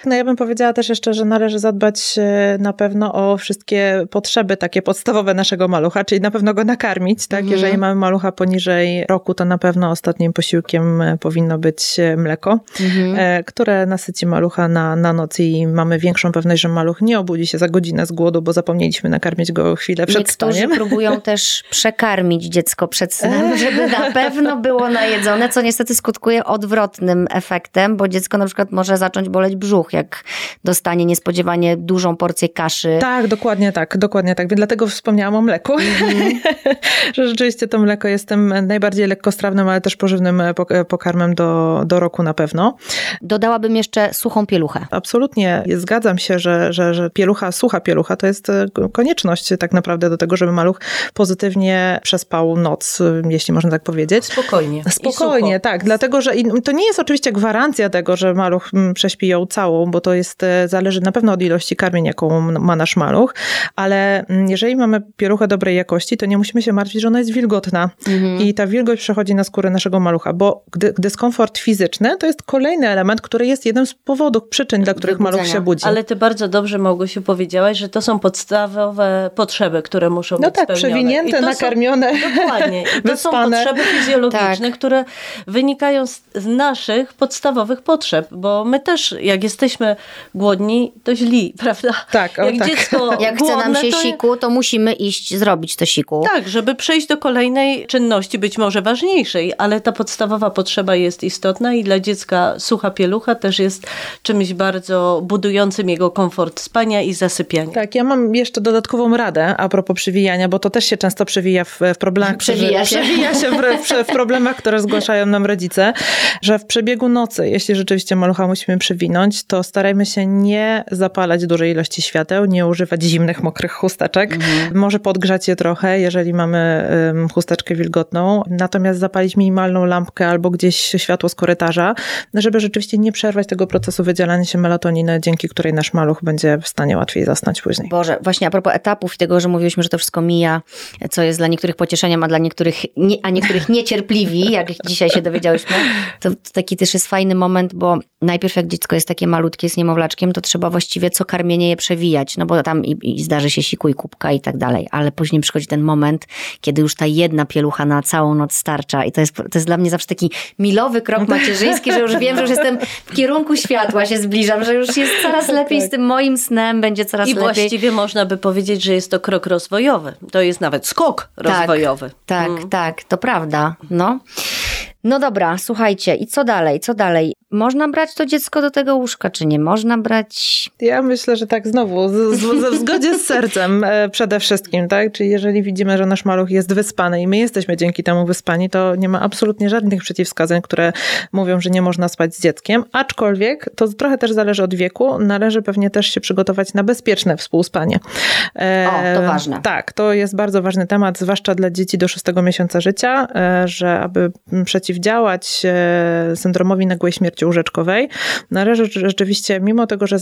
C: No ja bym powiedziała też jeszcze, że należy zadbać e, na pewno o wszystkie potrzeby takie podstawowe naszego malucha, czyli na pewno go nakarmić, tak?
A: Mhm.
C: Jeżeli mamy malucha poniżej roku, to na pewno ostatnim posiłkiem e, powinno być e, mleko,
A: Mhm.
C: które nasyci malucha na, na noc i mamy większą pewność, że maluch nie obudzi się za godzinę z głodu, bo zapomnieliśmy nakarmić go chwilę przed
A: Niektórzy
C: spaniem.
A: Próbują też przekarmić dziecko przed snem, żeby na pewno było najedzone, co niestety skutkuje odwrotnym efektem, bo dziecko na przykład może zacząć boleć brzuch, jak dostanie niespodziewanie dużą porcję kaszy.
C: Tak, dokładnie tak, dokładnie tak. Więc dlatego wspomniałam o mleku, *laughs* że rzeczywiście to mleko jest tym najbardziej lekkostrawnym, ale też pożywnym e, pok- pokarmem do, do roku na pewno.
A: Dodałabym jeszcze suchą pieluchę.
C: Absolutnie zgadzam się, że, że, że pielucha, sucha pielucha to jest e, konieczność tak naprawdę do tego, żeby maluch pozytywnie przespał noc, e, jeśli można tak powiedzieć.
B: Spokojnie.
C: Spokojnie, tak, dlatego że to nie jest oczywiście gwarancja tego, że maluch mm, prześpi ją całą, bo to jest, e, zależy na pewno od ilości karmień, jaką ma nasz maluch, ale mm, jeżeli mamy pieluchę dobrej jakości, to nie musimy się martwić, że ona jest wilgotna
A: Mhm.
C: i ta wilgoć przechodzi na skórę naszego malucha, bo gdy, dyskomfort fizyczny to jest kolejny element, który jest jednym z powodów, przyczyn, dla których maluch
A: Wybudzenia.
C: się budzi.
B: Ale ty bardzo dobrze, Małgosiu, powiedziałaś, że to są podstawowe potrzeby, które muszą
C: No
B: być
C: tak,
B: spełnione.
C: przewinięte,
B: I to są-
C: nakarmione,
B: Dokładnie. I to są
C: wyspane.
B: potrzeby fizjologiczne,
A: Tak.
B: które wynikają z, z naszych podstawowych potrzeb, bo my też, jak jesteśmy głodni, to źli, *laughs* prawda?
C: Tak, o
B: jak
C: tak.
B: dziecko *laughs*
A: Jak chce nam
B: głodne,
A: się
B: to
A: siku, to musimy iść zrobić to siku.
B: Tak, żeby przejść do kolejnej czynności, być może ważniejszej, ale ta podstawowa potrzeba jest istotna i dla dziecka sucha pielucha też jest czymś bardzo budującym jego komfort spania i zasypiania.
C: Tak, ja mam jeszcze dodatkową radę a propos przewijania, bo to też się często przewija w, w problemach.
A: Przewija się.
C: Przewija się w, w, problemach, które zgłaszają nam rodzice, że w przebiegu nocy, jeśli rzeczywiście malucha musimy przewinąć, to starajmy się nie zapalać dużej ilości świateł, nie używać zimnych, mokrych chusteczek. Może podgrzać je trochę, jeżeli mamy ym, chusteczkę wilgotną, natomiast zapalić minimalną lampkę albo gdzieś światło z korytarza, żeby rzeczywiście nie przerwać tego procesu wydzielania się melatoniny, dzięki której nasz maluch będzie w stanie łatwiej zasnąć później.
A: Boże, właśnie a propos etapów i tego, że mówiłyśmy, że to wszystko mija, co jest dla niektórych pocieszeniem, a dla niektórych, nie, a niektórych niecierpliwi, jak dzisiaj się dowiedziałyśmy, to, to taki też jest fajny moment, bo najpierw jak dziecko jest takie malutkie z niemowlaczkiem, to trzeba właściwie co karmienie je przewijać, no bo tam i, i zdarzy się siku i kubka i tak dalej, ale później przychodzi ten moment, kiedy już ta jedna pielucha na całą noc starcza i to jest, to jest dla mnie zawsze taki milowy krok *laughs* macierzyński, że już wiem, że już jestem w kierunku światła, się zbliżam, że już jest coraz lepiej z tym moim snem, będzie coraz
B: I
A: lepiej.
B: właściwie można by powiedzieć, że jest to krok rozwojowy. To jest nawet skok rozwojowy.
A: Tak,
B: Mm.
A: tak, to prawda. No. No dobra, słuchajcie, i co dalej? Co dalej? Można brać to dziecko do tego łóżka, czy nie można brać?
C: Ja myślę, że tak znowu, z, z, ze w zgodzie z sercem e, przede wszystkim, tak? Czyli jeżeli widzimy, że nasz maluch jest wyspany i my jesteśmy dzięki temu wyspani, to nie ma absolutnie żadnych przeciwwskazań, które mówią, że nie można spać z dzieckiem. Aczkolwiek to trochę też zależy od wieku. Należy pewnie też się przygotować na bezpieczne współspanie. E,
A: O, to ważne.
C: Tak, to jest bardzo ważny temat, zwłaszcza dla dzieci do szóstego miesiąca życia, e, że aby przeciwdziałać e, syndromowi nagłej śmierci łóżeczkowej, należy rzeczywiście, mimo tego, że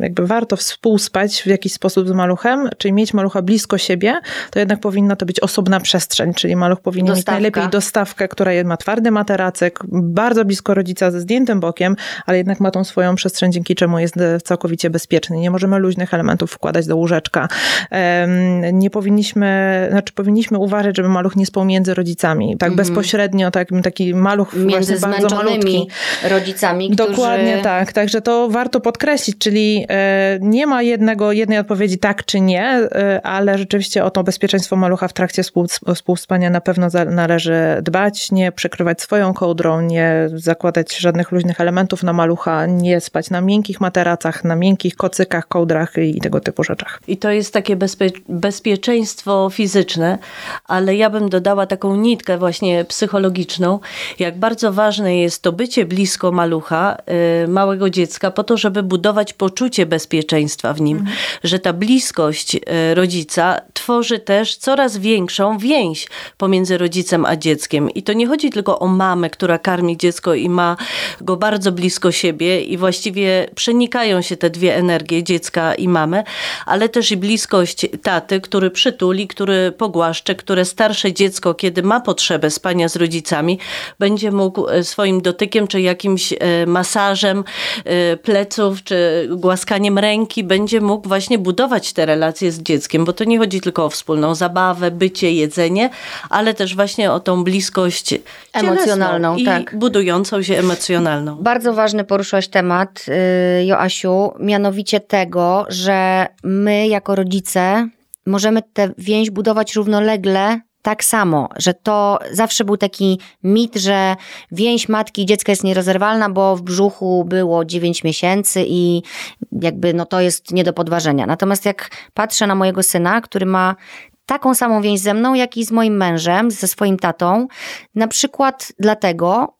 C: jakby warto współspać w jakiś sposób z maluchem, czyli mieć malucha blisko siebie, to jednak powinna to być osobna przestrzeń, czyli maluch powinien
A: Dostawka.
C: mieć najlepiej dostawkę, która ma twardy materacek, bardzo blisko rodzica ze zdjętym bokiem, ale jednak ma tą swoją przestrzeń, dzięki czemu jest e, całkowicie bezpieczny. Nie możemy luźnych elementów wkładać do łóżeczka. Nie powinniśmy, znaczy powinniśmy uważać, żeby maluch nie spał między rodzicami, tak bezpośrednio, tak, taki maluch
A: Między
C: właśnie bardzo malutki.
A: rodzicami, którzy...
C: Dokładnie tak, także to warto podkreślić, czyli e, nie ma jednego, jednej odpowiedzi tak czy nie, e, ale rzeczywiście o to bezpieczeństwo malucha w trakcie współ, współspania na pewno należy dbać, nie przykrywać swoją kołdrą, nie zakładać żadnych luźnych elementów na malucha, nie spać na miękkich materacach, na miękkich kocykach, kołdrach i tego typu rzeczach.
B: I to jest takie bezpie- bezpieczeństwo fizyczne, ale ja bym dodała taką nitkę właśnie psychologiczną, jak bardzo ważne jest to bycie blisko malucha, y, małego dziecka, po to, żeby budować poczucie bezpieczeństwa w nim, że ta bliskość y, rodzica tworzy też coraz większą więź pomiędzy rodzicem a dzieckiem. I to nie chodzi tylko o mamę, która karmi dziecko i ma go bardzo blisko siebie i właściwie przenikają się te dwie energie, dziecka i mamy, ale też i bliskość taty, który przytuli, który pogłaszcze, które starsze dziecko, kiedy ma potrzebę spania z rodzicami, będzie mógł e, swoim dotykiem, czy jakimś e, masażem e, pleców, czy głaskaniem ręki, będzie mógł właśnie budować te relacje z dzieckiem, bo to nie chodzi tylko o wspólną zabawę, bycie, jedzenie, ale też właśnie o tą bliskość
A: Emocjonalną,
B: i
A: tak.
B: budującą się emocjonalną.
A: Bardzo ważny poruszyłaś temat, yy, Joasiu, mianowicie tego, że my jako rodzice możemy tę więź budować równolegle tak samo, że to zawsze był taki mit, że więź matki i dziecka jest nierozerwalna, bo w brzuchu było 9 miesięcy i jakby no to jest nie do podważenia. Natomiast jak patrzę na mojego syna, który ma taką samą więź ze mną, jak i z moim mężem, ze swoim tatą, na przykład dlatego,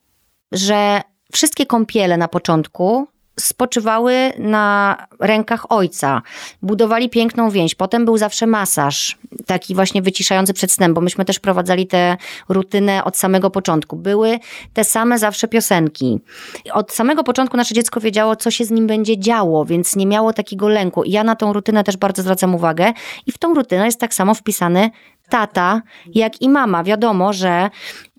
A: że wszystkie kąpiele na początku spoczywały na rękach ojca. Budowali piękną więź. Potem był zawsze masaż, taki właśnie wyciszający przed snem, bo myśmy też prowadzali tę rutynę od samego początku. Były te same zawsze piosenki. Od samego początku nasze dziecko wiedziało, co się z nim będzie działo, więc nie miało takiego lęku. I ja na tą rutynę też bardzo zwracam uwagę. I w tą rutynę jest tak samo wpisany tata, jak i mama. Wiadomo, że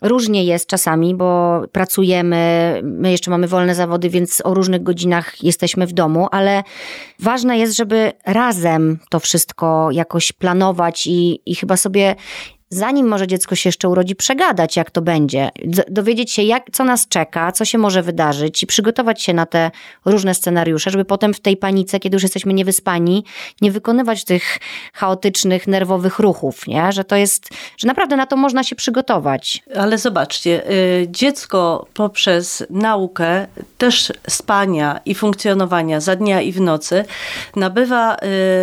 A: różnie jest czasami, bo pracujemy, my jeszcze mamy wolne zawody, więc o różnych godzinach jesteśmy w domu, ale ważne jest, żeby razem to wszystko jakoś planować i, i chyba sobie zanim może dziecko się jeszcze urodzi, przegadać, jak to będzie, dowiedzieć się, jak, co nas czeka, co się może wydarzyć i przygotować się na te różne scenariusze, żeby potem w tej panice, kiedy już jesteśmy niewyspani, nie wykonywać tych chaotycznych, nerwowych ruchów, nie? że to jest, że naprawdę na to można się przygotować.
B: Ale zobaczcie, y, dziecko poprzez naukę też spania i funkcjonowania za dnia i w nocy nabywa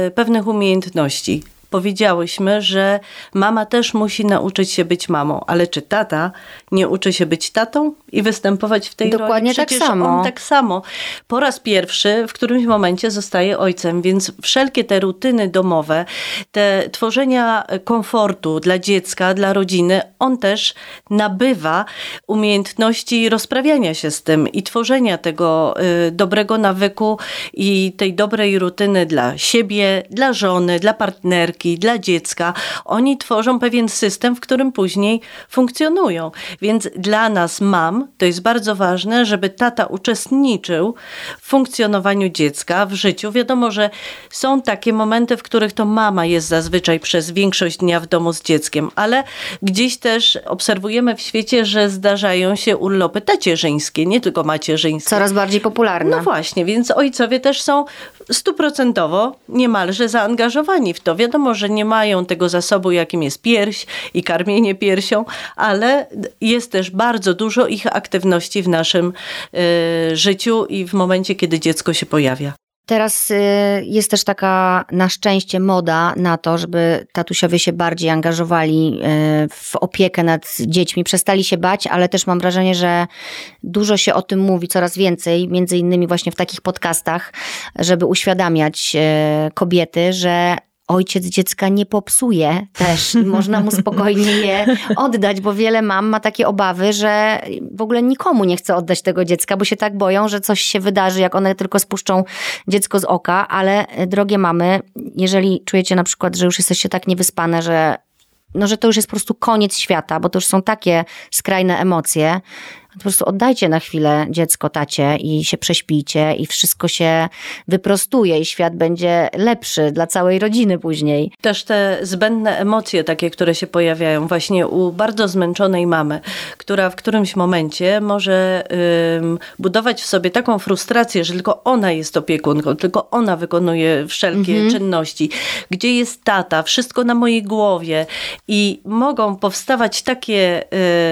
B: y, pewnych umiejętności powiedziałyśmy, że mama też musi nauczyć się być mamą, ale czy tata nie uczy się być tatą i występować w tej
A: Dokładnie
B: roli?
A: tak
B: Przecież
A: samo.
B: on tak samo po raz pierwszy w którymś momencie zostaje ojcem, więc wszelkie te rutyny domowe, te tworzenia komfortu dla dziecka, dla rodziny, on też nabywa umiejętności rozprawiania się z tym i tworzenia tego y, dobrego nawyku i tej dobrej rutyny dla siebie, dla żony, dla partnerki, dla dziecka. Oni tworzą pewien system, w którym później funkcjonują. Więc dla nas, mam, to jest bardzo ważne, żeby tata uczestniczył w funkcjonowaniu dziecka, w życiu. Wiadomo, że są takie momenty, w których to mama jest zazwyczaj przez większość dnia w domu z dzieckiem, ale gdzieś też obserwujemy w świecie, że zdarzają się urlopy tacierzyńskie, nie tylko macierzyńskie.
A: Coraz bardziej popularne.
B: No właśnie, więc ojcowie też są stuprocentowo niemalże zaangażowani w to. Wiadomo, że nie mają tego zasobu, jakim jest pierś i karmienie piersią, ale jest też bardzo dużo ich aktywności w naszym y, życiu i w momencie, kiedy dziecko się pojawia.
A: Teraz y, jest też taka na szczęście moda na to, żeby tatusiowie się bardziej angażowali y, w opiekę nad dziećmi. Przestali się bać, ale też mam wrażenie, że dużo się o tym mówi, coraz więcej, między innymi właśnie w takich podcastach, żeby uświadamiać y, kobiety, że ojciec dziecka nie popsuje też i *laughs* można mu spokojnie je oddać, bo wiele mam ma takie obawy, że w ogóle nikomu nie chce oddać tego dziecka, bo się tak boją, że coś się wydarzy, jak one tylko spuszczą dziecko z oka, ale drogie mamy, jeżeli czujecie na przykład, że już jesteście tak niewyspane, że no, że to już jest po prostu koniec świata, bo to już są takie skrajne emocje, po prostu oddajcie na chwilę dziecko tacie i się prześpijcie i wszystko się wyprostuje i świat będzie lepszy dla całej rodziny później.
B: Też te zbędne emocje takie, które się pojawiają właśnie u bardzo zmęczonej mamy, która w którymś momencie może ym, budować w sobie taką frustrację, że tylko ona jest opiekunką, tylko ona wykonuje wszelkie mhm. czynności, gdzie jest tata, wszystko na mojej głowie i mogą powstawać takie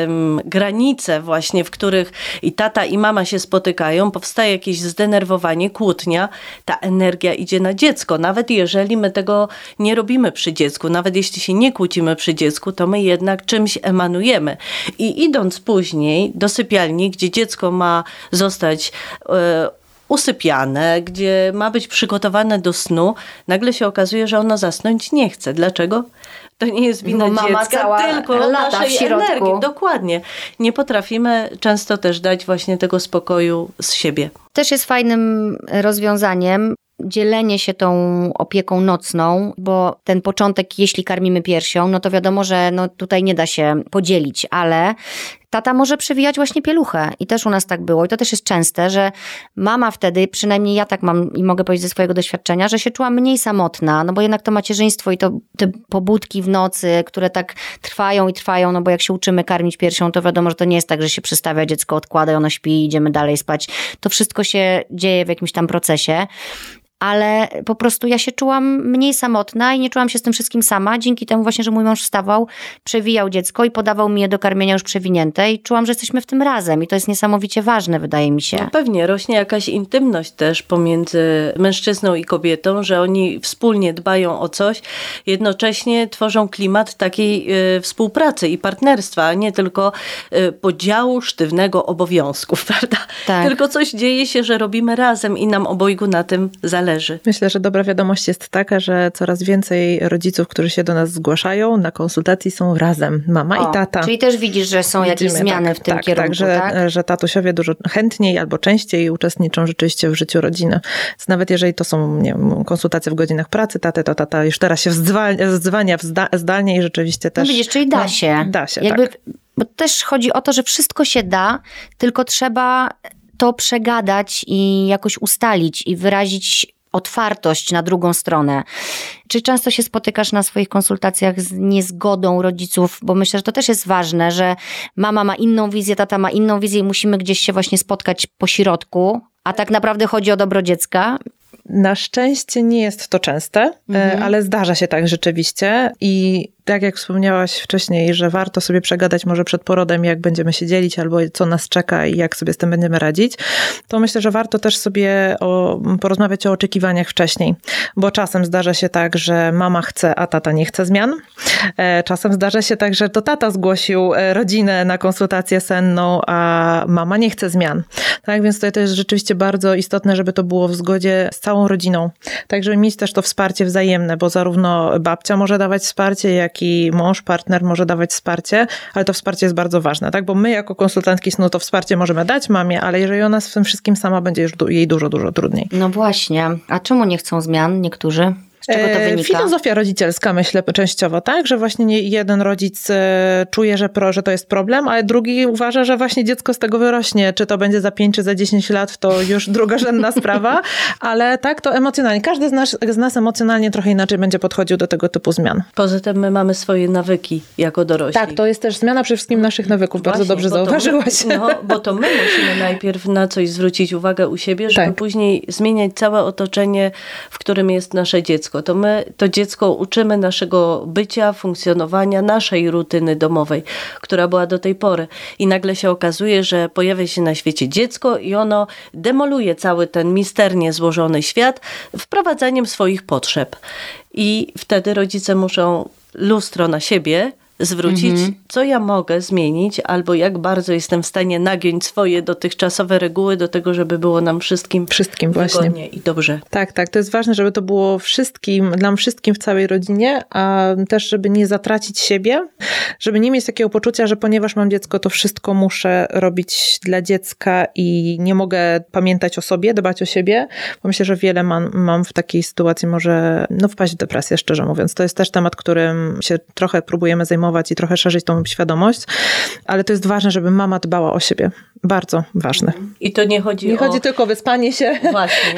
B: ym, granice właśnie, w których i tata i mama się spotykają, powstaje jakieś zdenerwowanie, kłótnia, ta energia idzie na dziecko. Nawet jeżeli my tego nie robimy przy dziecku, nawet jeśli się nie kłócimy przy dziecku, to my jednak czymś emanujemy. I idąc później do sypialni, gdzie dziecko ma zostać e, usypiane, gdzie ma być przygotowane do snu, nagle się okazuje, że ono zasnąć nie chce. Dlaczego? To nie jest wina
A: mama
B: dziecka,
A: cała
B: tylko
A: lata
B: naszej
A: w środku.
B: energii. Dokładnie. Nie potrafimy często też dać właśnie tego spokoju z siebie.
A: Też jest fajnym rozwiązaniem dzielenie się tą opieką nocną, bo ten początek, jeśli karmimy piersią, no to wiadomo, że no tutaj nie da się podzielić, ale tata może przewijać właśnie pieluchę. I też u nas tak było. I to też jest częste, że mama wtedy, przynajmniej ja tak mam i mogę powiedzieć ze swojego doświadczenia, że się czuła mniej samotna, no bo jednak to macierzyństwo i to te pobudki w nocy, które tak trwają i trwają, no bo jak się uczymy karmić piersią, to wiadomo, że to nie jest tak, że się przystawia dziecko, odkłada, ono śpi idziemy dalej spać. To wszystko się dzieje w jakimś tam procesie ale po prostu ja się czułam mniej samotna i nie czułam się z tym wszystkim sama, dzięki temu właśnie, że mój mąż wstawał, przewijał dziecko i podawał mi je do karmienia już przewinięte i czułam, że jesteśmy w tym razem i to jest niesamowicie ważne, wydaje mi się.
B: No pewnie, rośnie jakaś intymność też pomiędzy mężczyzną i kobietą, że oni wspólnie dbają o coś, jednocześnie tworzą klimat takiej y, współpracy i partnerstwa, a nie tylko y, podziału sztywnego obowiązków, *laughs* prawda? Tak. Tylko coś dzieje się, że robimy razem i nam obojgu na tym zależy należy.
C: Myślę, że dobra wiadomość jest taka, że coraz więcej rodziców, którzy się do nas zgłaszają na konsultacji są razem, mama
A: O,
C: i tata.
A: Czyli też widzisz, że są jakieś
C: Widzimy,
A: zmiany
C: tak,
A: w tym
C: tak,
A: kierunku,
C: tak, że,
A: tak?
C: że tatusiowie dużo chętniej albo częściej uczestniczą rzeczywiście w życiu rodziny. Więc nawet jeżeli to są nie wiem, konsultacje w godzinach pracy taty, to tata już teraz się wdzwania zda, zdalnie i rzeczywiście też...
A: No widzisz, czyli da
C: no,
A: się.
C: Da się,
A: Jakby,
C: tak.
A: Bo też chodzi o to, że wszystko się da, tylko trzeba to przegadać i jakoś ustalić i wyrazić otwartość na drugą stronę. Czy często się spotykasz na swoich konsultacjach z niezgodą rodziców? Bo myślę, że to też jest ważne, że mama ma inną wizję, tata ma inną wizję i musimy gdzieś się właśnie spotkać po środku, a tak naprawdę chodzi o dobro dziecka.
C: Na szczęście nie jest to częste, e,
A: Mhm.
C: ale zdarza się tak rzeczywiście i tak jak wspomniałaś wcześniej, że warto sobie przegadać może przed porodem, jak będziemy się dzielić albo co nas czeka i jak sobie z tym będziemy radzić, to myślę, że warto też sobie o, porozmawiać o oczekiwaniach wcześniej, bo czasem zdarza się tak, że mama chce, a tata nie chce zmian. E, Czasem zdarza się tak, że to tata zgłosił e, rodzinę na konsultację senną, a mama nie chce zmian. Tak więc tutaj to jest rzeczywiście bardzo istotne, żeby to było w zgodzie z całą rodziną. Tak, żeby mieć też to wsparcie wzajemne, bo zarówno babcia może dawać wsparcie, jak i mąż, partner może dawać wsparcie, ale to wsparcie jest bardzo ważne, tak? Bo my jako konsultantki snu to wsparcie możemy dać mamie, ale jeżeli ona z tym wszystkim sama będzie już jej dużo, dużo trudniej.
A: No właśnie. A czemu nie chcą zmian niektórzy? Z czego to
C: E,
A: wynika?
C: Filozofia rodzicielska, myślę, częściowo, tak? Że właśnie nie jeden rodzic e, czuje, że, pro, że to jest problem, a drugi uważa, że właśnie dziecko z tego wyrośnie. Czy to będzie za 5 czy za 10 lat, to już *laughs* drugorzędna sprawa, ale tak, to emocjonalnie. Każdy z nas, z nas emocjonalnie trochę inaczej będzie podchodził do tego typu zmian.
B: Poza tym my mamy swoje nawyki jako dorośli.
C: Tak, to jest też zmiana przede wszystkim naszych nawyków. Bardzo
B: Właśnie,
C: dobrze
B: bo to
C: zauważyłaś.
B: My, no, bo to my musimy najpierw na coś zwrócić uwagę u siebie, żeby
C: Tak.
B: później zmieniać całe otoczenie, w którym jest nasze dziecko. To my to dziecko uczymy naszego bycia, funkcjonowania, naszej rutyny domowej, która była do tej pory. I nagle się okazuje, że pojawia się na świecie dziecko i ono demoluje cały ten misternie złożony świat wprowadzaniem swoich potrzeb. I wtedy rodzice muszą lustro na siebie zwrócić,
A: Mhm.
B: co ja mogę zmienić, albo jak bardzo jestem w stanie nagiąć swoje dotychczasowe reguły do tego, żeby było nam wszystkim,
C: Wszystkim właśnie.
B: i dobrze.
C: Tak, tak. To jest ważne, żeby to było wszystkim, dla wszystkim w całej rodzinie, a też, żeby nie zatracić siebie, żeby nie mieć takiego poczucia, że ponieważ mam dziecko, to wszystko muszę robić dla dziecka i nie mogę pamiętać o sobie, dbać o siebie, bo myślę, że wiele mam, mam w takiej sytuacji może no, wpaść w depresję, szczerze mówiąc. To jest też temat, którym się trochę próbujemy zajmować i trochę szerzyć tą świadomość, ale to jest ważne, żeby mama dbała o siebie. Bardzo ważne.
B: I to nie chodzi
C: Nie
B: o...
C: chodzi tylko o wyspanie się.
B: Właśnie.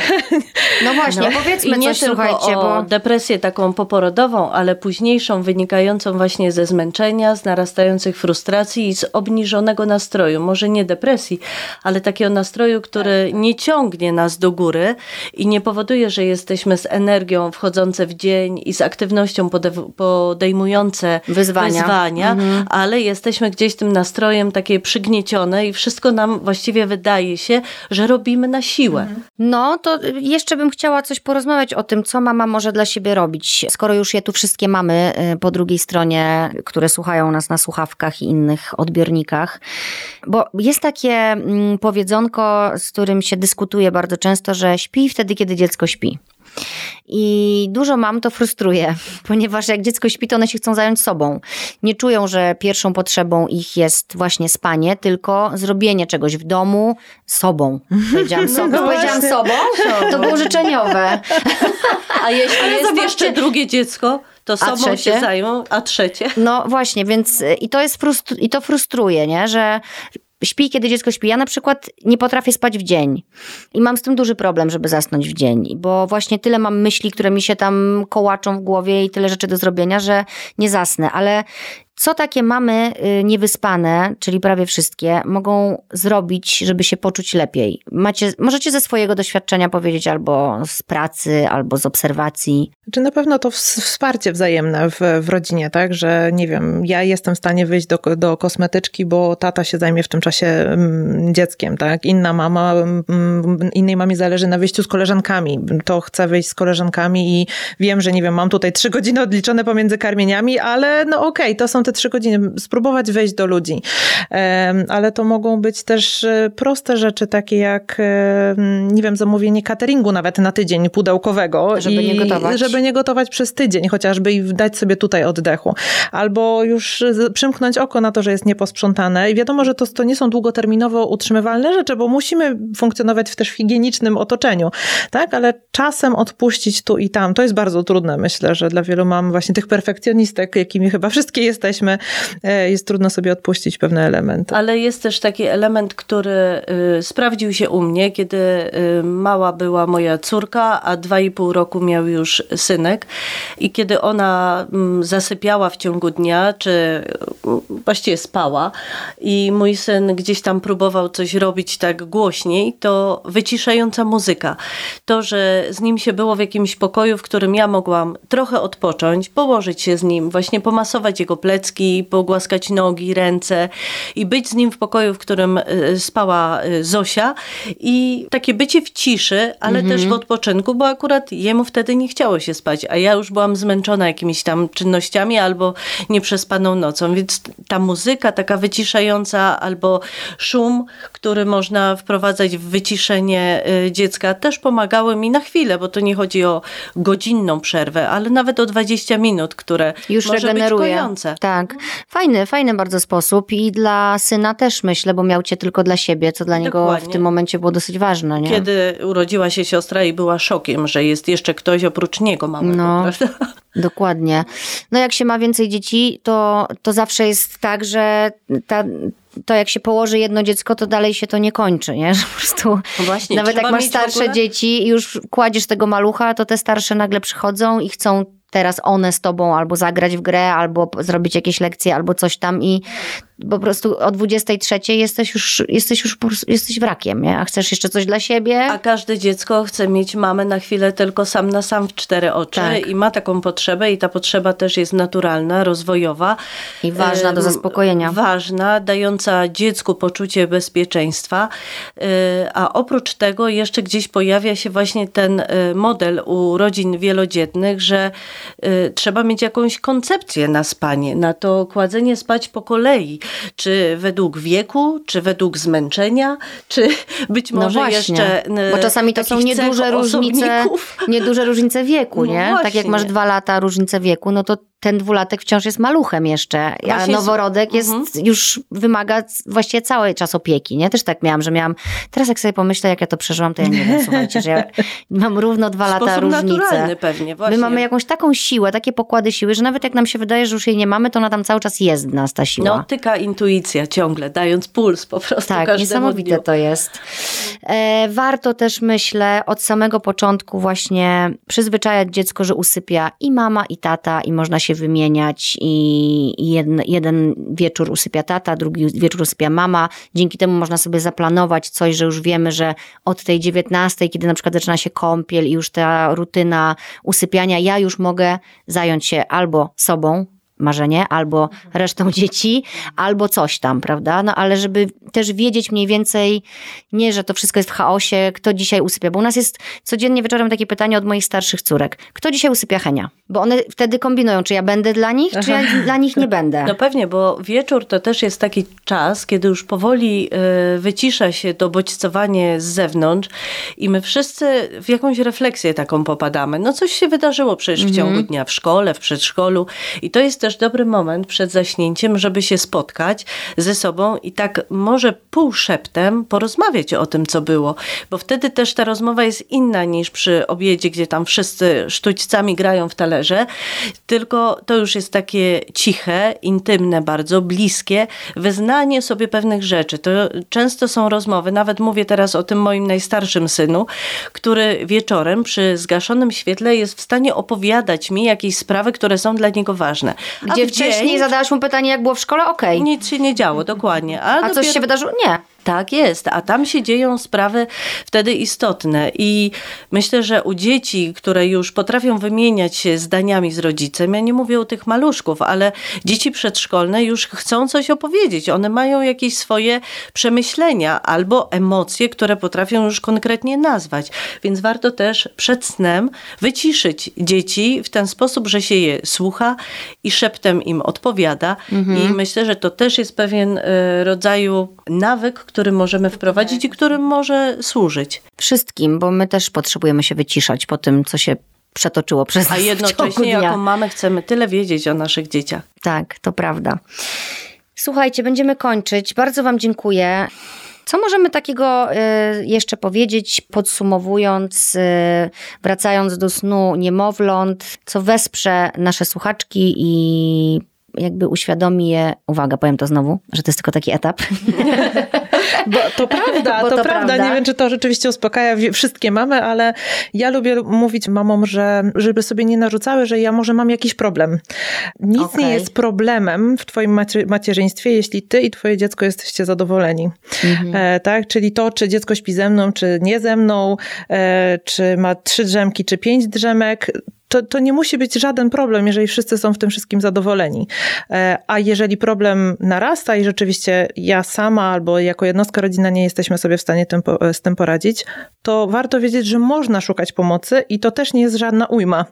A: No właśnie, powiedzmy
B: I nie
A: coś, słuchajcie,
B: o
A: bo...
B: depresję taką poporodową, ale późniejszą, wynikającą właśnie ze zmęczenia, z narastających frustracji i z obniżonego nastroju. Może nie depresji, ale takiego nastroju, który nie ciągnie nas do góry i nie powoduje, że jesteśmy z energią wchodzące w dzień i z aktywnością pode- podejmujące
A: Wyzwania.
B: Wyzwania
A: Mhm.
B: ale jesteśmy gdzieś tym nastrojem takie przygniecione i wszystko nam właściwie wydaje się, że robimy na siłę.
A: No, to jeszcze bym chciała coś porozmawiać o tym, co mama może dla siebie robić, skoro już je tu wszystkie mamy y, po drugiej stronie, które słuchają nas na słuchawkach i innych odbiornikach. Bo jest takie mm, powiedzonko, z którym się dyskutuje bardzo często, że śpi wtedy, kiedy dziecko śpi. I dużo mam to frustruje, *laughs* ponieważ jak dziecko śpi, to one się chcą zająć sobą. Nie czują, że pierwszą potrzebą ich jest właśnie spanie, tylko zrobienie czegoś w domu sobą. Powiedziałam *laughs* sobą.
C: No
A: Powiedziałam sobą? To było życzeniowe. *laughs*
B: A jeśli
A: Ale
B: jest
A: zobaczcie-
B: jeszcze drugie dziecko, to sobą
A: trzecie?
B: się zajmą, a trzecie?
A: No właśnie, więc y, i to jest frustr- i to frustruje, nie? że śpi, kiedy dziecko śpi. Ja na przykład nie potrafię spać w dzień i mam z tym duży problem, żeby zasnąć w dzień, bo właśnie tyle mam myśli, które mi się tam kołaczą w głowie i tyle rzeczy do zrobienia, że nie zasnę, ale co takie mamy y, niewyspane, czyli prawie wszystkie, mogą zrobić, żeby się poczuć lepiej? Macie, możecie ze swojego doświadczenia powiedzieć albo z pracy, albo z obserwacji.
C: Czy na pewno to ws- wsparcie wzajemne w, w rodzinie, tak? Że nie wiem, ja jestem w stanie wyjść do, do kosmetyczki, bo tata się zajmie w tym czasie mm, dzieckiem, tak? Inna mama, mm, innej mamie zależy na wyjściu z koleżankami. To chcę wyjść z koleżankami i wiem, że nie wiem, mam tutaj trzy godziny odliczone pomiędzy karmieniami, ale no okej, to są te trzy godziny, spróbować wejść do ludzi. Ale to mogą być też e, proste rzeczy, takie jak, nie wiem, zamówienie cateringu nawet na tydzień pudełkowego.
A: Żeby i nie gotować.
C: Żeby nie gotować przez tydzień, chociażby i dać sobie tutaj oddechu. Albo już przymknąć oko na to, że jest nieposprzątane. I wiadomo, że to, to nie są długoterminowo utrzymywalne rzeczy, bo musimy funkcjonować w też higienicznym otoczeniu, tak? Ale czasem odpuścić tu i tam, to jest bardzo trudne. Myślę, że dla wielu mam właśnie tych perfekcjonistek, jakimi chyba wszystkie jesteśmy, e, jest trudno sobie odpuścić pewne elementy.
B: Ale jest też taki element, który y, sprawdził się u mnie, kiedy y, mała była moja córka, a dwa i pół roku miał już synek. I kiedy ona mm, zasypiała w ciągu dnia, czy mm, właściwie spała, i mój syn gdzieś tam próbował coś robić tak głośniej, to wyciszająca muzyka. To, że z nim się było w jakimś pokoju, w którym ja mogłam trochę odpocząć, położyć się z nim, właśnie pomasować jego plecki, pogłaskać nogi, ręce i być z nim w pokoju, w którym e, spała e, Zosia i takie bycie w ciszy, ale mhm. też w odpoczynku, bo akurat jemu wtedy nie chciało się spać, a ja już byłam zmęczona jakimiś tam czynnościami albo nieprzespaną nocą, więc ta muzyka taka wyciszająca albo szum, który można wprowadzać w wyciszenie e, dziecka też pomagały mi na chwilę, bo to nie chodzi o godzinną przerwę, ale nawet o 20 minut, które już może regeneruje. być kojące.
A: Tak. Fajny, fajny bardzo sposób i dla syna też myślę, bo miał cię tylko dla siebie, co dla niego Dokładnie. w tym momencie było dosyć ważne. Nie?
B: Kiedy urodziła się siostra i była szokiem, że jest jeszcze ktoś oprócz niego małego, no, prawda?
A: Dokładnie. No jak się ma więcej dzieci, to, to zawsze jest tak, że ta to jak się położy jedno dziecko, to dalej się to nie kończy, nie? *laughs* Że po prostu no właśnie, nawet jak masz starsze dzieci i już kładziesz tego malucha, to te starsze nagle przychodzą i chcą teraz one z tobą albo zagrać w grę, albo zrobić jakieś lekcje, albo coś tam i po prostu o 23 jesteś już, jesteś już jesteś wrakiem, nie? a chcesz jeszcze coś dla siebie.
B: A każde dziecko chce mieć mamę na chwilę tylko sam na sam w cztery oczy tak. i ma taką potrzebę i ta potrzeba też jest naturalna, rozwojowa.
A: I ważna do zaspokojenia.
B: Ważna, dająca dziecku poczucie bezpieczeństwa, e, a oprócz tego jeszcze gdzieś pojawia się właśnie ten e, model u rodzin wielodzietnych, że trzeba mieć jakąś koncepcję na spanie, na to kładzenie spać po kolei, czy według wieku, czy według zmęczenia, czy *laughs* być no może właśnie, jeszcze.
A: Bo czasami to są nieduże różnice, nieduże różnice wieku, no nie? Tak jak masz dwa lata różnice wieku, no to ten dwulatek wciąż jest maluchem jeszcze, a noworodek jest, mhm. już wymaga właściwie cały czas opieki, nie? Też tak miałam, że miałam, teraz jak sobie pomyślę, jak ja to przeżyłam, to ja nie wiem, słuchajcie, że ja *laughs* mam równo dwa lata różnicy.
B: pewnie, właśnie.
A: My mamy jakąś taką siłę, takie pokłady siły, że nawet jak nam się wydaje, że już jej nie mamy, to ona tam cały czas jest w nas, ta siła.
B: No, tyka intuicja ciągle, dając puls po prostu
A: Tak, niesamowite
B: dniu.
A: to jest. E, warto też, myślę, od samego początku właśnie przyzwyczajać dziecko, że usypia i mama, i tata, i można się wymieniać i jeden, jeden wieczór usypia tata, drugi wieczór usypia mama. Dzięki temu można sobie zaplanować coś, że już wiemy, że od tej dziewiętnastej, kiedy na przykład zaczyna się kąpiel i już ta rutyna usypiania, ja już mogę zająć się albo sobą, marzenie, albo resztą *laughs* dzieci, albo coś tam, prawda? No ale żeby też wiedzieć mniej więcej, nie, że to wszystko jest w chaosie, kto dzisiaj usypia, bo u nas jest codziennie wieczorem takie pytanie od moich starszych córek. Kto dzisiaj usypia Henia? Bo one wtedy kombinują, czy ja będę dla nich, czy ja dla nich nie *laughs* będę.
B: No pewnie, bo wieczór to też jest taki czas, kiedy już powoli y, wycisza się to bodźcowanie z zewnątrz i my wszyscy w jakąś refleksję taką popadamy. No coś się wydarzyło przecież w ciągu mhm. dnia w szkole, w przedszkolu i to jest też dobry moment przed zaśnięciem, żeby się spotkać ze sobą i tak może półszeptem porozmawiać o tym, co było, bo wtedy też ta rozmowa jest inna niż przy obiedzie, gdzie tam wszyscy sztućcami grają w talerze, tylko to już jest takie ciche, intymne bardzo, bliskie, wyznanie sobie pewnych rzeczy. To często są rozmowy, nawet mówię teraz o tym moim najstarszym synu, który wieczorem przy zgaszonym świetle jest w stanie opowiadać mi jakieś sprawy, które są dla niego ważne.
A: Gdzie wcześniej dzień... zadałaś mu pytanie, jak było w szkole? Okej. Okay.
B: Nic się nie działo, dokładnie.
A: A, A dopiero... coś się wydarzyło? Nie.
B: Tak jest, a tam się dzieją sprawy wtedy istotne i myślę, że u dzieci, które już potrafią wymieniać się zdaniami z rodzicem, ja nie mówię o tych maluszków, ale dzieci przedszkolne już chcą coś opowiedzieć. One mają jakieś swoje przemyślenia albo emocje, które potrafią już konkretnie nazwać. Więc warto też przed snem wyciszyć dzieci w ten sposób, że się je słucha i szeptem im odpowiada. I myślę, że to też jest pewien e, rodzaju nawyk, który możemy wprowadzić i którym może służyć.
A: Wszystkim, bo my też potrzebujemy się wyciszać po tym, co się przetoczyło przez
B: A *laughs* jednocześnie jako mamy chcemy tyle wiedzieć o naszych dzieciach.
A: Tak, to prawda. Słuchajcie, będziemy kończyć. Bardzo Wam dziękuję. Co możemy takiego y, jeszcze powiedzieć, podsumowując, y, wracając do snu niemowląt, co wesprze nasze słuchaczki i jakby uświadomi je, uwaga, powiem to znowu, że to jest tylko taki etap. *laughs*
C: Bo to prawda,
A: Bo
C: to,
A: to
C: prawda.
A: prawda.
C: Nie wiem, czy to rzeczywiście uspokaja wszystkie mamy, ale ja lubię mówić mamom, że żeby sobie nie narzucały, że ja może mam jakiś problem. Nic
A: Okej.
C: nie jest problemem w twoim macie- macierzyństwie, jeśli ty i twoje dziecko jesteście zadowoleni.
A: Mhm.
C: E, tak? Czyli to, czy dziecko śpi ze mną, czy nie ze mną, e, czy ma trzy drzemki, czy pięć drzemek, to, to nie musi być żaden problem, jeżeli wszyscy są w tym wszystkim zadowoleni. E, A jeżeli problem narasta i rzeczywiście ja sama albo jako jednostka rodzina nie jesteśmy sobie w stanie tym, po- z tym poradzić, to warto wiedzieć, że można szukać pomocy i to też nie jest żadna ujma.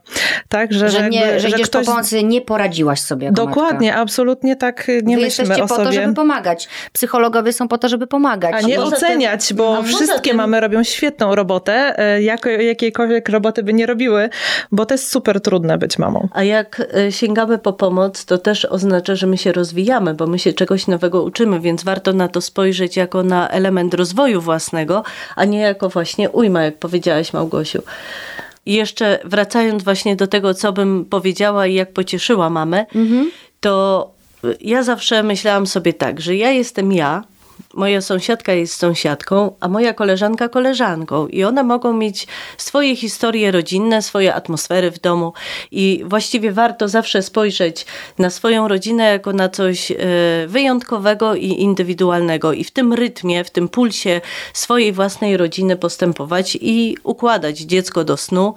C: Tak, że,
A: Że, nie,
C: jakby-
A: że idziesz
C: ktoś...
A: po pomocy, nie poradziłaś sobie jako
C: Dokładnie,
A: matka.
C: absolutnie tak nie
A: Wy
C: myślmy
A: jesteście
C: o
A: po
C: sobie.
A: to, żeby pomagać. Psychologowie są po to, żeby pomagać.
C: A nie
B: poza tym-
C: oceniać, bo wszystkie
B: tym-
C: mamy robią świetną robotę, e, jako, jakiejkolwiek roboty by nie robiły, bo to jest super trudne być mamą.
B: A jak e, sięgamy po pomoc, to też oznacza, że my się rozwijamy, bo my się czegoś nowego uczymy, więc warto na to spojrzeć jako na element rozwoju własnego, a nie jako właśnie ujma, jak powiedziałaś Małgosiu. I jeszcze wracając właśnie do tego, co bym powiedziała i jak pocieszyła mamę, to y, ja zawsze myślałam sobie tak, że ja jestem ja, moja sąsiadka jest sąsiadką, a moja koleżanka koleżanką. I one mogą mieć swoje historie rodzinne, swoje atmosfery w domu. I właściwie warto zawsze spojrzeć na swoją rodzinę jako na coś e, wyjątkowego i indywidualnego. I w tym rytmie, w tym pulsie swojej własnej rodziny postępować i układać dziecko do snu,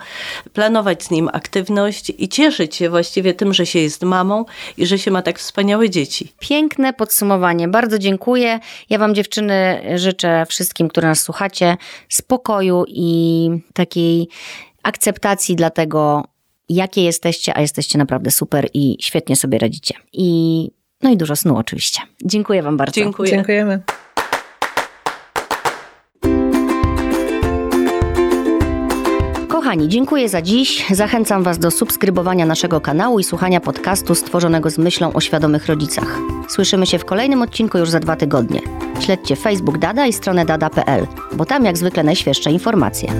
B: planować z nim aktywność i cieszyć się właściwie tym, że się jest mamą i że się ma tak wspaniałe dzieci.
A: Piękne podsumowanie. Bardzo dziękuję. Ja Wam, dziewczyny, życzę wszystkim, które nas słuchacie, spokoju i takiej akceptacji dla tego, jakie jesteście, a jesteście naprawdę super i świetnie sobie radzicie. I no i dużo snu oczywiście. Dziękuję Wam bardzo.
B: Dziękuję.
C: Dziękujemy.
A: Kochani, dziękuję za dziś. Zachęcam Was do subskrybowania naszego kanału i słuchania podcastu stworzonego z myślą o świadomych rodzicach. Słyszymy się w kolejnym odcinku już za dwa tygodnie. Śledźcie Facebook Dada i stronę dada.pl, bo tam jak zwykle najświeższe informacje.